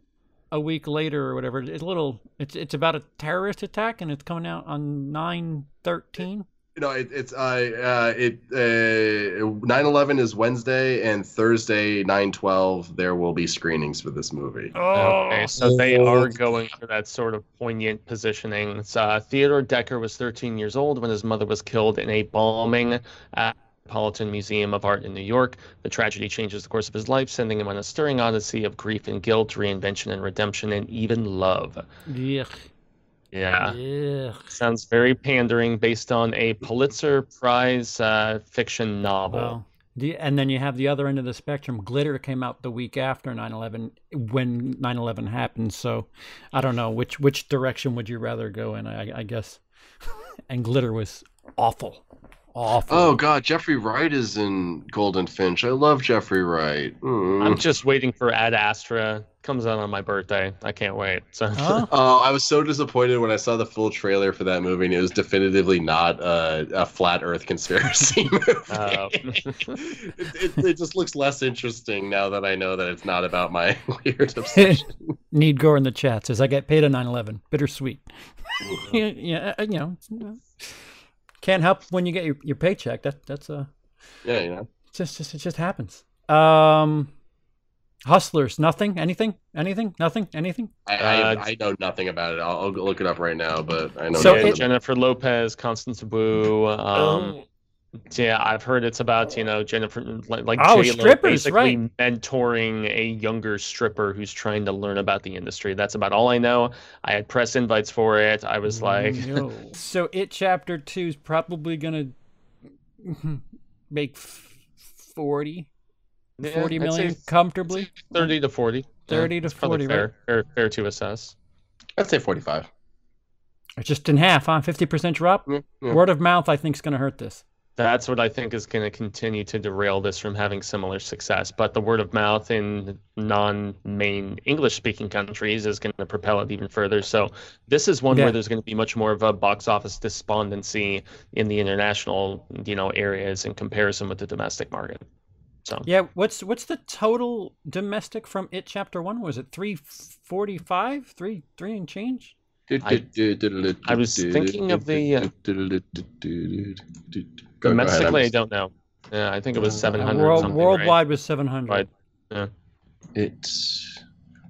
a week later or whatever. It's a little. It's it's about a terrorist attack, and it's coming out on nine thirteen. No, it, it's uh, uh it uh 9/11 is Wednesday and Thursday 9/12 there will be screenings for this movie. Oh, Okay, so they are going for that sort of poignant positioning. It's, uh, Theodore Decker was 13 years old when his mother was killed in a bombing at the Metropolitan Museum of Art in New York. The tragedy changes the course of his life, sending him on a stirring odyssey of grief and guilt, reinvention and redemption, and even love. yeah, Yeah. yeah. Sounds very pandering based on a Pulitzer Prize uh, fiction novel. The, and then you have the other end of the spectrum. Glitter came out the week after 9/11 when 9/11 happened. So, I don't know which which direction would you rather go in. I, I guess. and Glitter was awful, awful. Oh god, Jeffrey Wright is in Golden Finch. I love Jeffrey Wright. Mm. I'm just waiting for Ad Astra. Comes out on my birthday. I can't wait. So. Huh? Oh, I was so disappointed when I saw the full trailer for that movie, and it was definitively not a, a flat Earth conspiracy movie. Oh. it, it, it just looks less interesting now that I know that it's not about my weird obsession. Need Gore in the chat says I get paid on 9/11. Bittersweet. yeah, yeah, uh, you know, can't help when you get your, your paycheck. That that's a yeah, you know. just just it just happens. Um, hustlers, nothing, anything, anything, nothing, anything. I, I, Uh, I know nothing about it. I'll, I'll look it up right now, but I know So it- Jennifer Lopez, Constance Wu. Um, Oh. Yeah, I've heard it's about you know Jennifer like, like Oh, J-Lo strippers, basically right. mentoring a younger stripper who's trying to learn about the industry. That's about all I know. I had press invites for it. I was like, mm, No. so it chapter two is probably gonna make f- 40, Yeah, 40 I'd million say comfortably. thirty to forty. 30 to 40, fair, fair, fair to assess. I'd say 45. Just in half, huh? Fifty percent drop. Yeah, yeah. Word of mouth, I think, is gonna hurt this. That's what I think is going to continue to derail this from having similar success. But the word of mouth in non-main English-speaking countries is going to propel it even further. So this is one Yeah. where there's going to be much more of a box office despondency in the international, you know, areas in comparison with the domestic market. So Yeah, what's what's the total domestic from it chapter one? Was it three forty five? Three three and change? I- I was thinking of the, uh, Go- go domestically, I I'm- don't know. Yeah, I think it was 700 World, something, worldwide was seven hundred. Right. Yeah. It's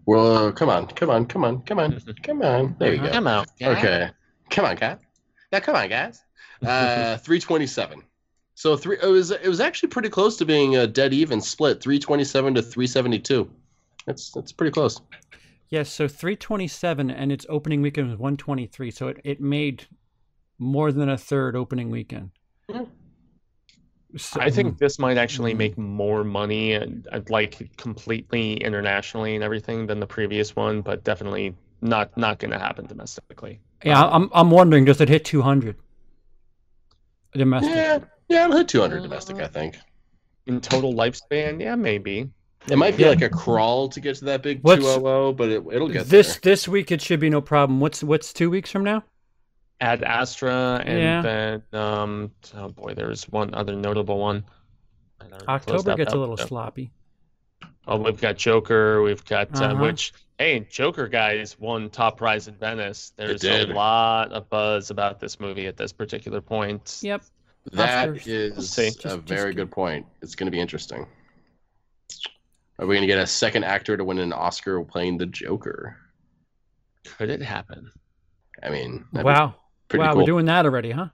well, come on, come on, come on, come on, come on. There you go. I'm out. Okay, come on, guys. Now, come on, guys. Uh, three twenty-seven. So three. It was it was actually pretty close to being a dead even split. Three twenty seven to three seventy two. That's that's pretty close. Yes, so 327 and its opening weekend was 123. So it, it made more than a third opening weekend. Yeah. So- I think this might actually Mhm. make more money, and uh, like completely internationally and everything, than the previous one, but definitely not not going to happen domestically. Yeah, I'm I'm wondering does it hit 200 domestic? Yeah, yeah, it'll hit two hundred domestic. I think In total lifespan, yeah, maybe. It might be Yeah. like a crawl to get to that big What's- two hundred, but it, it'll get This there. this week it should be no problem. What's what's 2 weeks from now? Ad Astra, and Yeah. then um, oh boy, there's one other notable one. I already closed October that gets a little so- sloppy. Oh, we've got Joker. We've got uh, Uh-huh. which hey, Joker guys won top prize in Venice. There's a lot of buzz about this movie at this particular point. Yep. That Oscars. is see. a Just- very just- good point. It's going to be interesting. Are we going to get a second actor to win an Oscar playing the Joker? Could it happen? I mean, Wow. pretty wow, cool. we're doing that already, huh?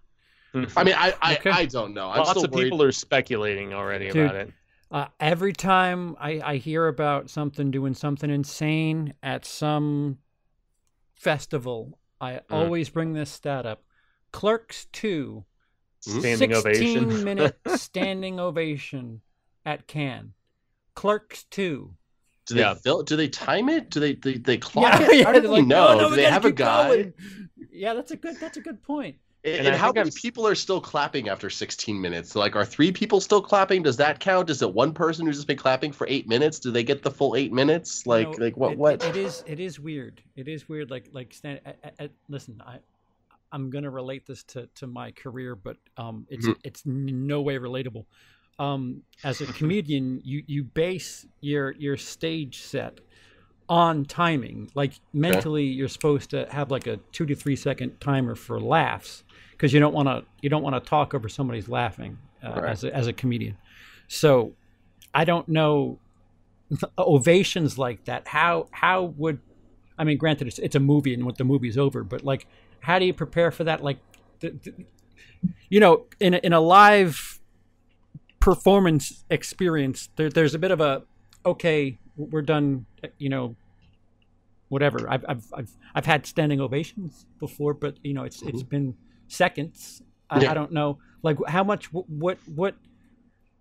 I mean, I I, Okay. I don't know. I'm Lots still of worried. people are speculating already Dude. about it. Uh, every time I, I hear about something doing something insane at some festival, I always bring this stat up. Clerks 2, Hmm? Standing 16 ovation. minute standing ovation at Cannes. Clerks 2. Do they Yeah. fill, do they time it? Do they they, they clock Yeah, it? yeah, do they're like, know? "No, no, do they have a guy? going." Yeah, that's a good that's a good point. And, And and how many I've- people are still clapping after 16 minutes? Like, are three people still clapping? Does that count? Is it one person who's just been clapping for eight minutes? Do they get the full eight minutes? You Like, know, like what? it- what? it is it is weird. It is weird. Like like stand. I, I, I- listen, I I'm gonna relate this to to my career, but um, it's Mhm. it's no way relatable. Um, as a comedian, you you base your your stage set on timing. Like mentally, you're supposed to have like a two to three second timer for laughs because you don't want to you don't want to talk over somebody's laughing uh, Right. as a, as a comedian. So I don't know ovations like that. How how would I mean? Granted, it's, it's a movie and what the movie's over, but like, how do you prepare for that? Like, th- th- you know, in a, in a live performance experience, there, there's a bit of a okay, we're done. You know, whatever. I've I've I've, I've had standing ovations before, but you know, it's it's mm-hmm. been seconds. I, Yeah. I don't know, like how much what what.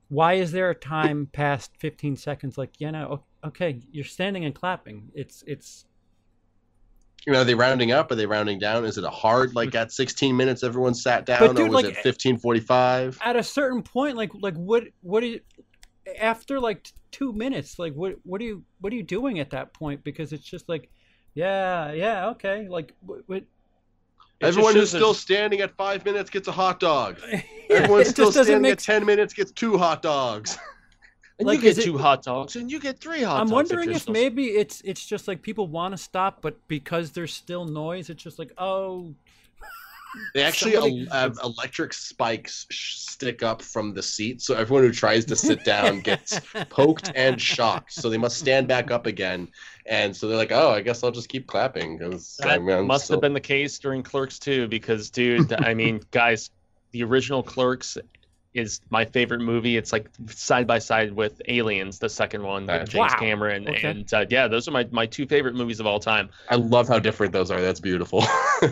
Why is there a time past 15 seconds? Like, yeah, no, o- okay, you're standing and clapping. It's it's You know, are they rounding up? Are they rounding down? Is it a hard like at 16 minutes everyone sat down, But or was like, it 15:45? at a certain point, like like what what do you, after like two minutes, like what what are you what are you doing at that point? Because it's just like, yeah, yeah, okay, like what, what It Everyone who's shows that- still standing at five minutes gets a hot dog. yeah, Everyone it still just doesn't standing make at 10 minutes gets two hot dogs. And Like, you is get it- two hot dogs, and you get three hot dogs. I'm dogs. wondering you're if still- maybe it's it's just like people want to stop, but because there's still noise, it's just like oh, They actually Somebody- el- have electric spikes stick up from the seat, so everyone who tries to sit down gets poked and shocked. So they must stand back up again, and so they're like, "Oh, I guess I'll just keep clapping." 'cause, I That mean, I'm must still- have been the case during Clerks 2, because dude, I mean, guys, the original Clerks is my favorite movie. It's like side by side with Aliens, the second one with Right. James Wow. Cameron, Okay. and uh, yeah, those are my my two favorite movies of all time. I love how different those are. That's beautiful.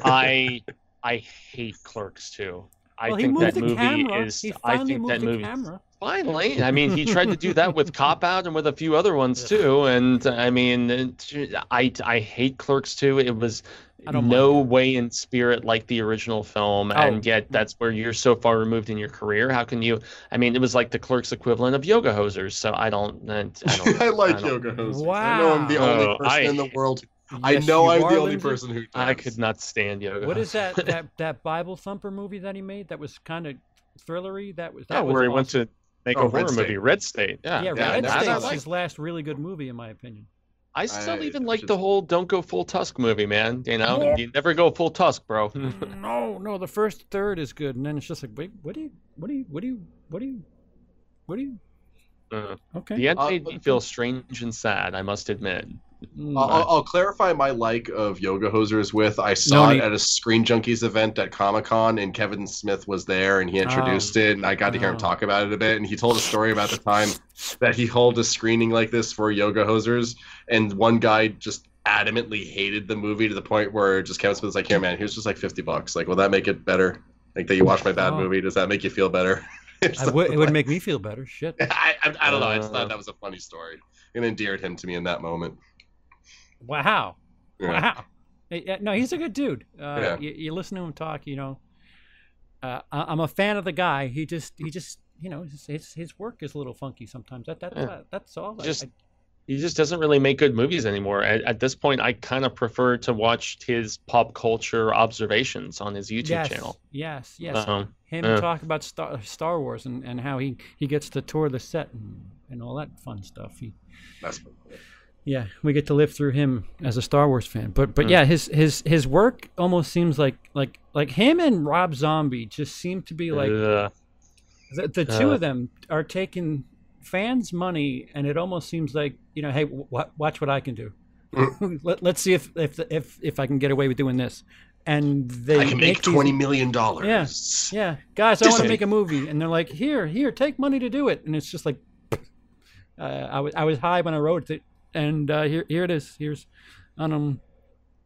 I I hate Clerks 2. I well, he think moved that the movie camera. is. he I finally think moved that the movie camera. Finally, I mean, he tried to do that with Cop Out and with a few other ones too. And I mean, I I hate Clerks 2. It was I don't no way in spirit like the original film, Oh. and yet that's where you're so far removed in your career. How can you? I mean, it was like the Clerks equivalent of Yoga Hosers. So I don't. I don't. I like I don't- yoga hosers. I know I'm the only Oh, person I- in the world. I know I'm are, the only Lindsey. person who. Does. I could not stand Yoga. What is that that that Bible thumper movie that he made? That was kind of thrillery. That was that Yeah, was where he went to make Oh, a Red horror State. movie, Red State. Yeah, yeah, yeah, Red that's- State was like- his last really good movie, in my opinion. I still I- even like should- the whole "Don't go full Tusk" movie, man. You know, Yeah. you never go full Tusk, bro. no, no, the first third is good, and then it's just like, wait, what do you, what do you, what do you, what do you, what do you? Uh, Okay. The end Uh, made me feel strange and sad, I must admit. Mm, I'll, I'll- clarify my like of Yoga Hosers with I saw No it need- at a Screen Junkies event at Comic Con, and Kevin Smith was there, and he introduced it, and I got to hear him Oh. talk about it a bit, and he told a story about the time that he held a screening like this for Yoga Hosers, and one guy just adamantly hated the movie to the point where just Kevin Smith was like, "Here, man, here's just like fifty bucks. Like, will that make it better? Like that you watch my bad Oh. movie? Does that make you feel better?" Would, it would make me feel better. Shit. I, I, I don't know. I just Uh. thought that was a funny story. It endeared him to me in that moment. Wow. Yeah. Wow. No, he's a good dude. Uh, Yeah. you, you listen to him talk, you know. Uh, I, I'm a fan of the guy. He just, he just, you know, his his, his work is a little funky sometimes. That, that, Yeah. that that's all. Just- I- he just doesn't really make good movies anymore. At, at this point, I kind of prefer to watch his pop culture observations on his YouTube yes, channel. Yes, yes. Um, him talk about Star, Star Wars and, and how he, he gets to tour the set and, and all that fun stuff. He, That's yeah, we get to live through him as a Star Wars fan. But but Mm. yeah, his his his work almost seems like like like him and Rob Zombie just seem to be like Ugh. the, the two Uh. of them are taking fans' money, and it almost seems like you know, hey, w- watch what I can do. Let, let's see if if if if I can get away with doing this. And they I can make these- twenty million dollars. Yeah, yeah, guys, I want to make a movie, and they're like, here, here, take money to do it, and it's just like, uh, I was I was high when I wrote it, and uh, here here it is. Here's, um,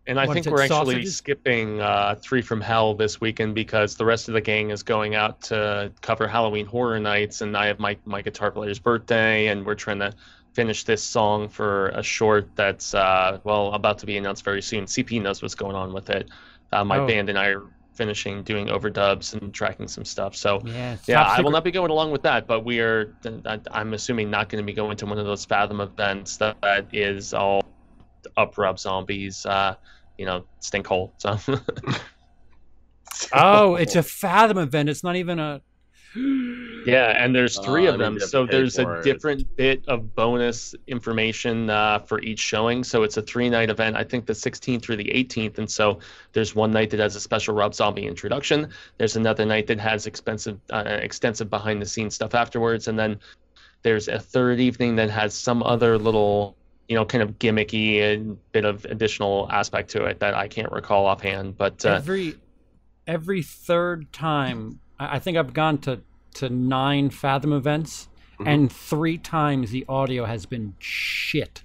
And I think we're actually sausages? skipping uh, Three from Hell this weekend because the rest of the gang is going out to cover Halloween Horror Nights, and I have my my guitar player's birthday, and we're trying to finish this song for a short that's uh, well about to be announced very soon. CP knows what's going on with it. Uh, my Oh. band and I are finishing doing overdubs and tracking some stuff. So yeah, yeah, I will not be going along with that, but we are. I- I'm assuming not going to be going to one of those Fathom events that, that is all up Rob Zombies, uh, you know, stink hole. So Oh, it's a Fathom event. It's not even a. yeah, and there's three Uh, of them, mean, you have so there's for a it. different bit of bonus information uh, for each showing. So it's a three-night event. I think the 16th through the 18th, and so there's one night that has a special Rob Zombie introduction. There's another night that has expensive, uh, extensive behind-the-scenes stuff afterwards, and then there's a third evening that has some other little you know kind of gimmicky and bit of additional aspect to it that i can't recall offhand but uh, every every third time I, think I've gone to to nine Fathom events, Mhm. and three times the audio has been shit.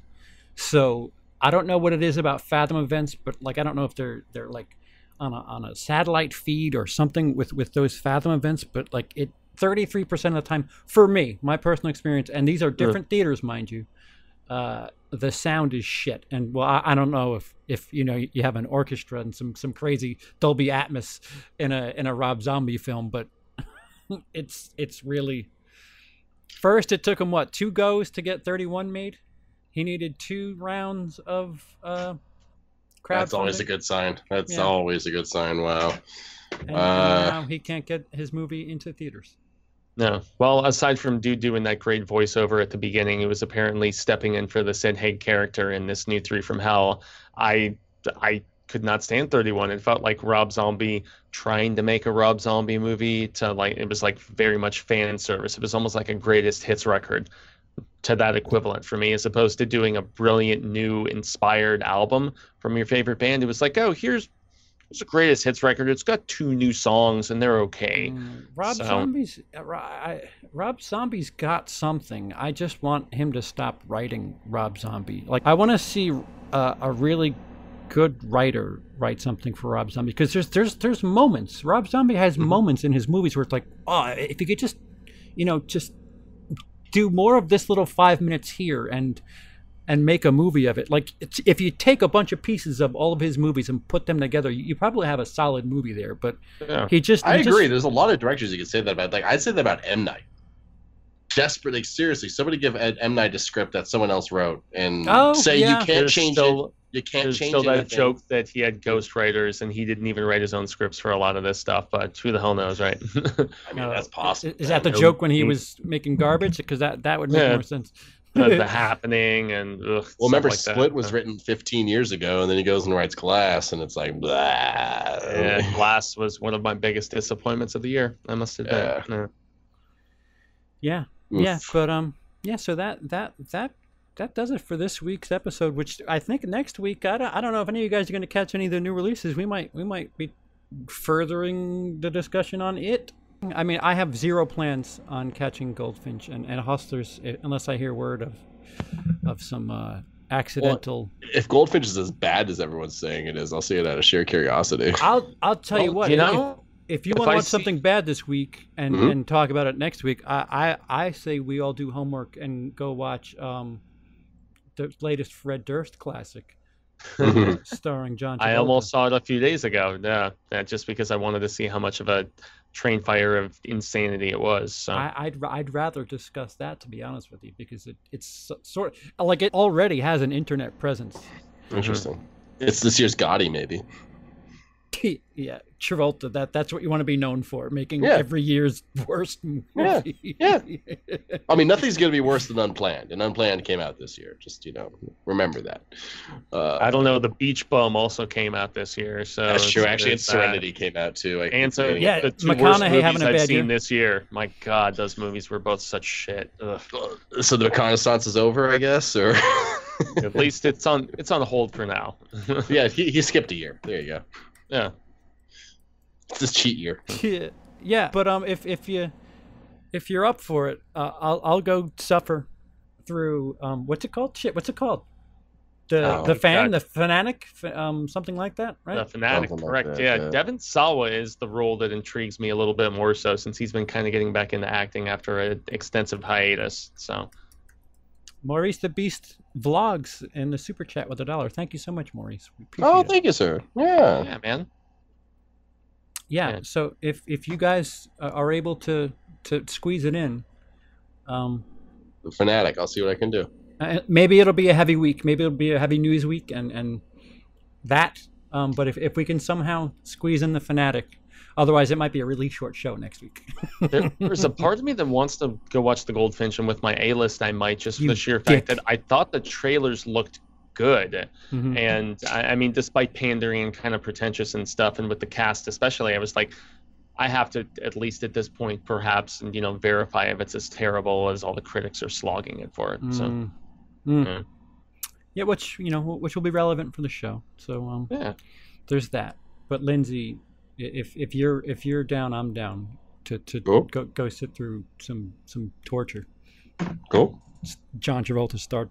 So I don't know what it is about Fathom events, but like I don't know if they're they're like on a on a satellite feed or something with with those Fathom events, but like it. 33% of the time for me my personal experience and these are different theaters mind you uh, the sound is shit. And well, I, I don't know if if you know you have an orchestra and some some crazy Dolby Atmos in a in a Rob Zombie film, but it's it's really. First, it took him what two goes to get 31 made. He needed two rounds of uh. That's always a good sign. That's Yeah. always a good sign. Wow. and, and uh, now he can't get his movie into theaters. No. Well, aside from dude doing that great voiceover at the beginning, he was apparently stepping in for the Sid Haig character in this new Three from Hell. I I could not stand 31. It felt like Rob Zombie trying to make a Rob Zombie movie to like it was like very much fan service. It was almost like a greatest hits record to that equivalent for me, as opposed to doing a brilliant new inspired album from your favorite band. It was like, oh, here's it's greatest hits record. It's got two new songs and they're okay. Mm, Rob So- Zombie's uh, I, Rob Zombie's got something. I just want him to stop writing Rob Zombie. Like I want to see uh, a really good writer write something for Rob Zombie because there's there's there's moments. Rob Zombie has Mm-hmm. moments in his movies where it's like, oh, if you could just, you know, just do more of this little five minutes here and and make a movie of it. Like it's, if you take a bunch of pieces of all of his movies and put them together, you, you probably have a solid movie there. But Yeah. he just I he agree. just- There's a lot of directors you could say that about. Like I'd say that about M Night. Desperate, like seriously, somebody give Ed- M Night a script that someone else wrote and Oh, say yeah. you can't There's change still- it. You can't There's change still that joke that he had ghostwriters and he didn't even write his own scripts for a lot of this stuff, but who the hell knows, right? I mean, Uh, that's possible. Is that the man. joke when he was making garbage? Because that that would make Yeah. more sense. The, the happening and ugh, Well, stuff remember, like that. Split was written 15 years ago, and then he goes and writes Glass, and it's like, blah. Yeah, Glass was one of my biggest disappointments of the year. I must admit. Yeah. Yeah. Yeah, yeah, but um, yeah. So that that that that does it for this week's episode. Which I think next week, I don't, I don't know if any of you guys are going to catch any of the new releases. We might we might be furthering the discussion on it. I mean, I have zero plans on catching Goldfinch and, and Hustlers eh, unless I hear word of of some uh, accidental. If Goldfinch is as bad as everyone's saying it is, I'll say it out of sheer curiosity. I'll I'll tell you what. you if- know, if, you if want to watch see- something bad this week and, Mhm. and talk about it next week, I, I I say we all do homework and go watch um the latest Fred Durst classic Mhm. starring John. I almost saw it a few days ago. Yeah, yeah, just because I wanted to see how much of a train fire of insanity it was. So I, I'd I'd rather discuss that to be honest with you because it it's sort of, like it already has an internet presence. Interesting. Mm-hmm. It's this year's Gotti, maybe. yeah, Travolta. That that's what you want to be known for, making Yeah. every year's worst Yeah, movie. yeah. I mean, nothing's going to be worse than Unplanned, and Unplanned came out this year. Just you know, remember that. Uh, I don't know. The Beach Bum also came out this year. So that's true. it's- Actually, it's, it's uh, Serenity came out too. I And so, keep Yeah, the two McConaughey worst movies having a I've bad seen year. this year. My God, those movies were both such shit. Ugh. So the McConaissance is over, I guess, or At least it's on it's on hold for now. yeah, he, he skipped a year. There you go. Yeah. It's his cheat year. yeah, yeah. But um, if if you if you're up for it, uh, I'll I'll go suffer through um, what's it called? Shit, what's it called? The Oh, the fan, God. the fanatic, um, something like that, right? The fanatic, Something like correct? that, yeah. yeah. Devon Sawa is the role that intrigues me a little bit more so since he's been kind of getting back into acting after an extensive hiatus. So Maurice the Beast vlogs in the super chat with a dollar. Thank you so much, Maurice. We appreciate Oh, it. thank you, sir. Yeah. yeah, man. yeah, yeah. So if if you guys uh, are able to to squeeze it in, um, The fanatic. I'll see what I can do. Uh, maybe it'll be a heavy week. Maybe it'll be a heavy news week, and and that. Um, but if, if we can somehow squeeze in the fanatic, otherwise it might be a really short show next week. There, there's a part of me that wants to go watch the Goldfinch, and with my A list, I might just for You the sheer dick. fact that I thought the trailers looked good. Mhm. And I, I mean, despite pandering and kind of pretentious and stuff, and with the cast especially, I was like, I have to at least at this point, perhaps, and you know, verify if it's as terrible as all the critics are slogging it for it. So Mm. Mm. Yeah. Yeah, which you know, which will be relevant for the show. So um, yeah, there's that. But Lindsey, if if you're if you're down, I'm down to to Cool. go go sit through some some torture. Cool. John Travolta start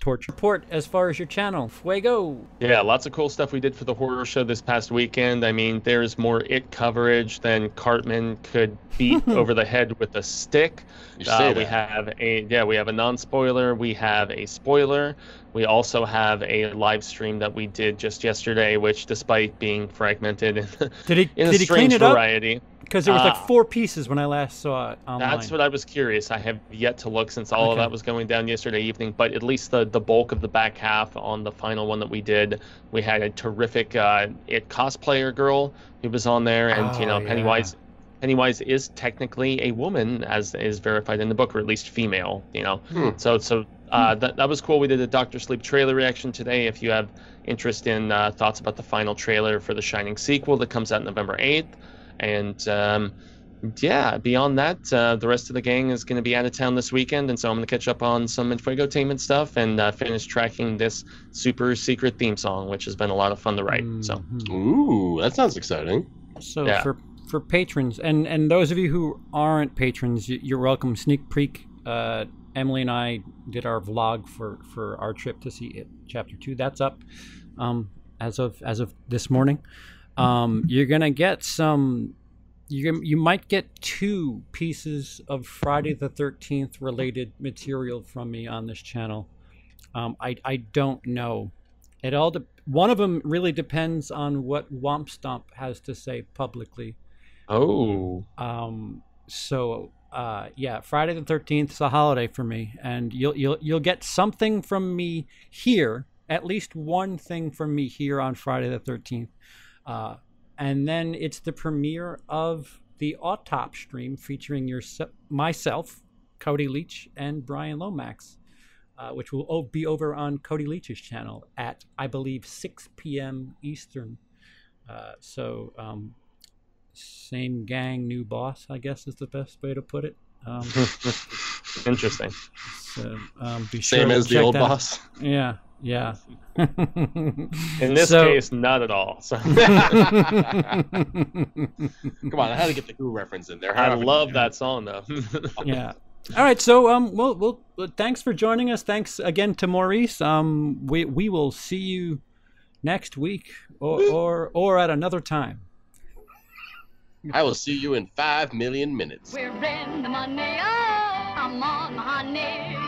torture. Report as far as your channel, Fuego. yeah, lots of cool stuff we did for the horror show this past weekend. I mean, there's more it coverage than Cartman could beat over the head with a stick. You say Uh, we have a yeah, we have a non-spoiler. We have a spoiler. We also have a live stream that we did just yesterday, which, despite being fragmented in, Did he in a did he strange clean it up? variety, Because there was like Ah. four pieces when I last saw it online. that's what I was curious. I have yet to look since all of that was going down yesterday evening, but at least the the bulk of the back half on the final one that we did, we had a terrific uh, it cosplayer girl who was on there, and you Oh, know yeah. Pennywise. Pennywise is technically a woman, as is verified in the book, or at least female. You know, Hmm. so so uh, that that was cool. We did a Doctor Sleep trailer reaction today. If you have interest in uh, thoughts about the final trailer for the Shining sequel that comes out November eighth, and um, yeah, beyond that, uh, the rest of the gang is going to be out of town this weekend, and so I'm going to catch up on some Infotainment stuff and uh, finish tracking this super secret theme song, which has been a lot of fun to write. So Mhm. Ooh, that sounds exciting. So Yeah. for for patrons and and those of you who aren't patrons, you're welcome. Sneak peek. Uh, Emily and I did our vlog for for our trip to see it, chapter two. That's up um, as of as of this morning. Um, you're gonna get some. You you might get two pieces of Friday the Thirteenth related material from me on this channel. Um, I I don't know. It all de- one of them really depends on what Womp Stomp has to say publicly. Oh, Um, so uh, yeah, Friday the Thirteenth is a holiday for me, and you'll you'll you'll get something from me here, at least one thing from me here on Friday the Thirteenth, uh, and then it's the premiere of the Autop stream featuring your myself, Cody Leach, and Brian Lomax. Uh, which will be over on Cody Leach's channel at, I believe, 6 p.m. Eastern. Uh, so, um, same gang, new boss, I guess is the best way to put it. Um, Interesting. So um, be sure Same as the old that- boss. Yeah, yeah. In this So- case, not at all. So Come on, I had to get the Who reference in there. I How- love that song though. yeah. All right, so um, well, well, well, thanks for joining us. Thanks again to Maurice. Um, we we will see you next week or or or at another time. I will see you in five million minutes. We're in the money, oh, I'm on my honey.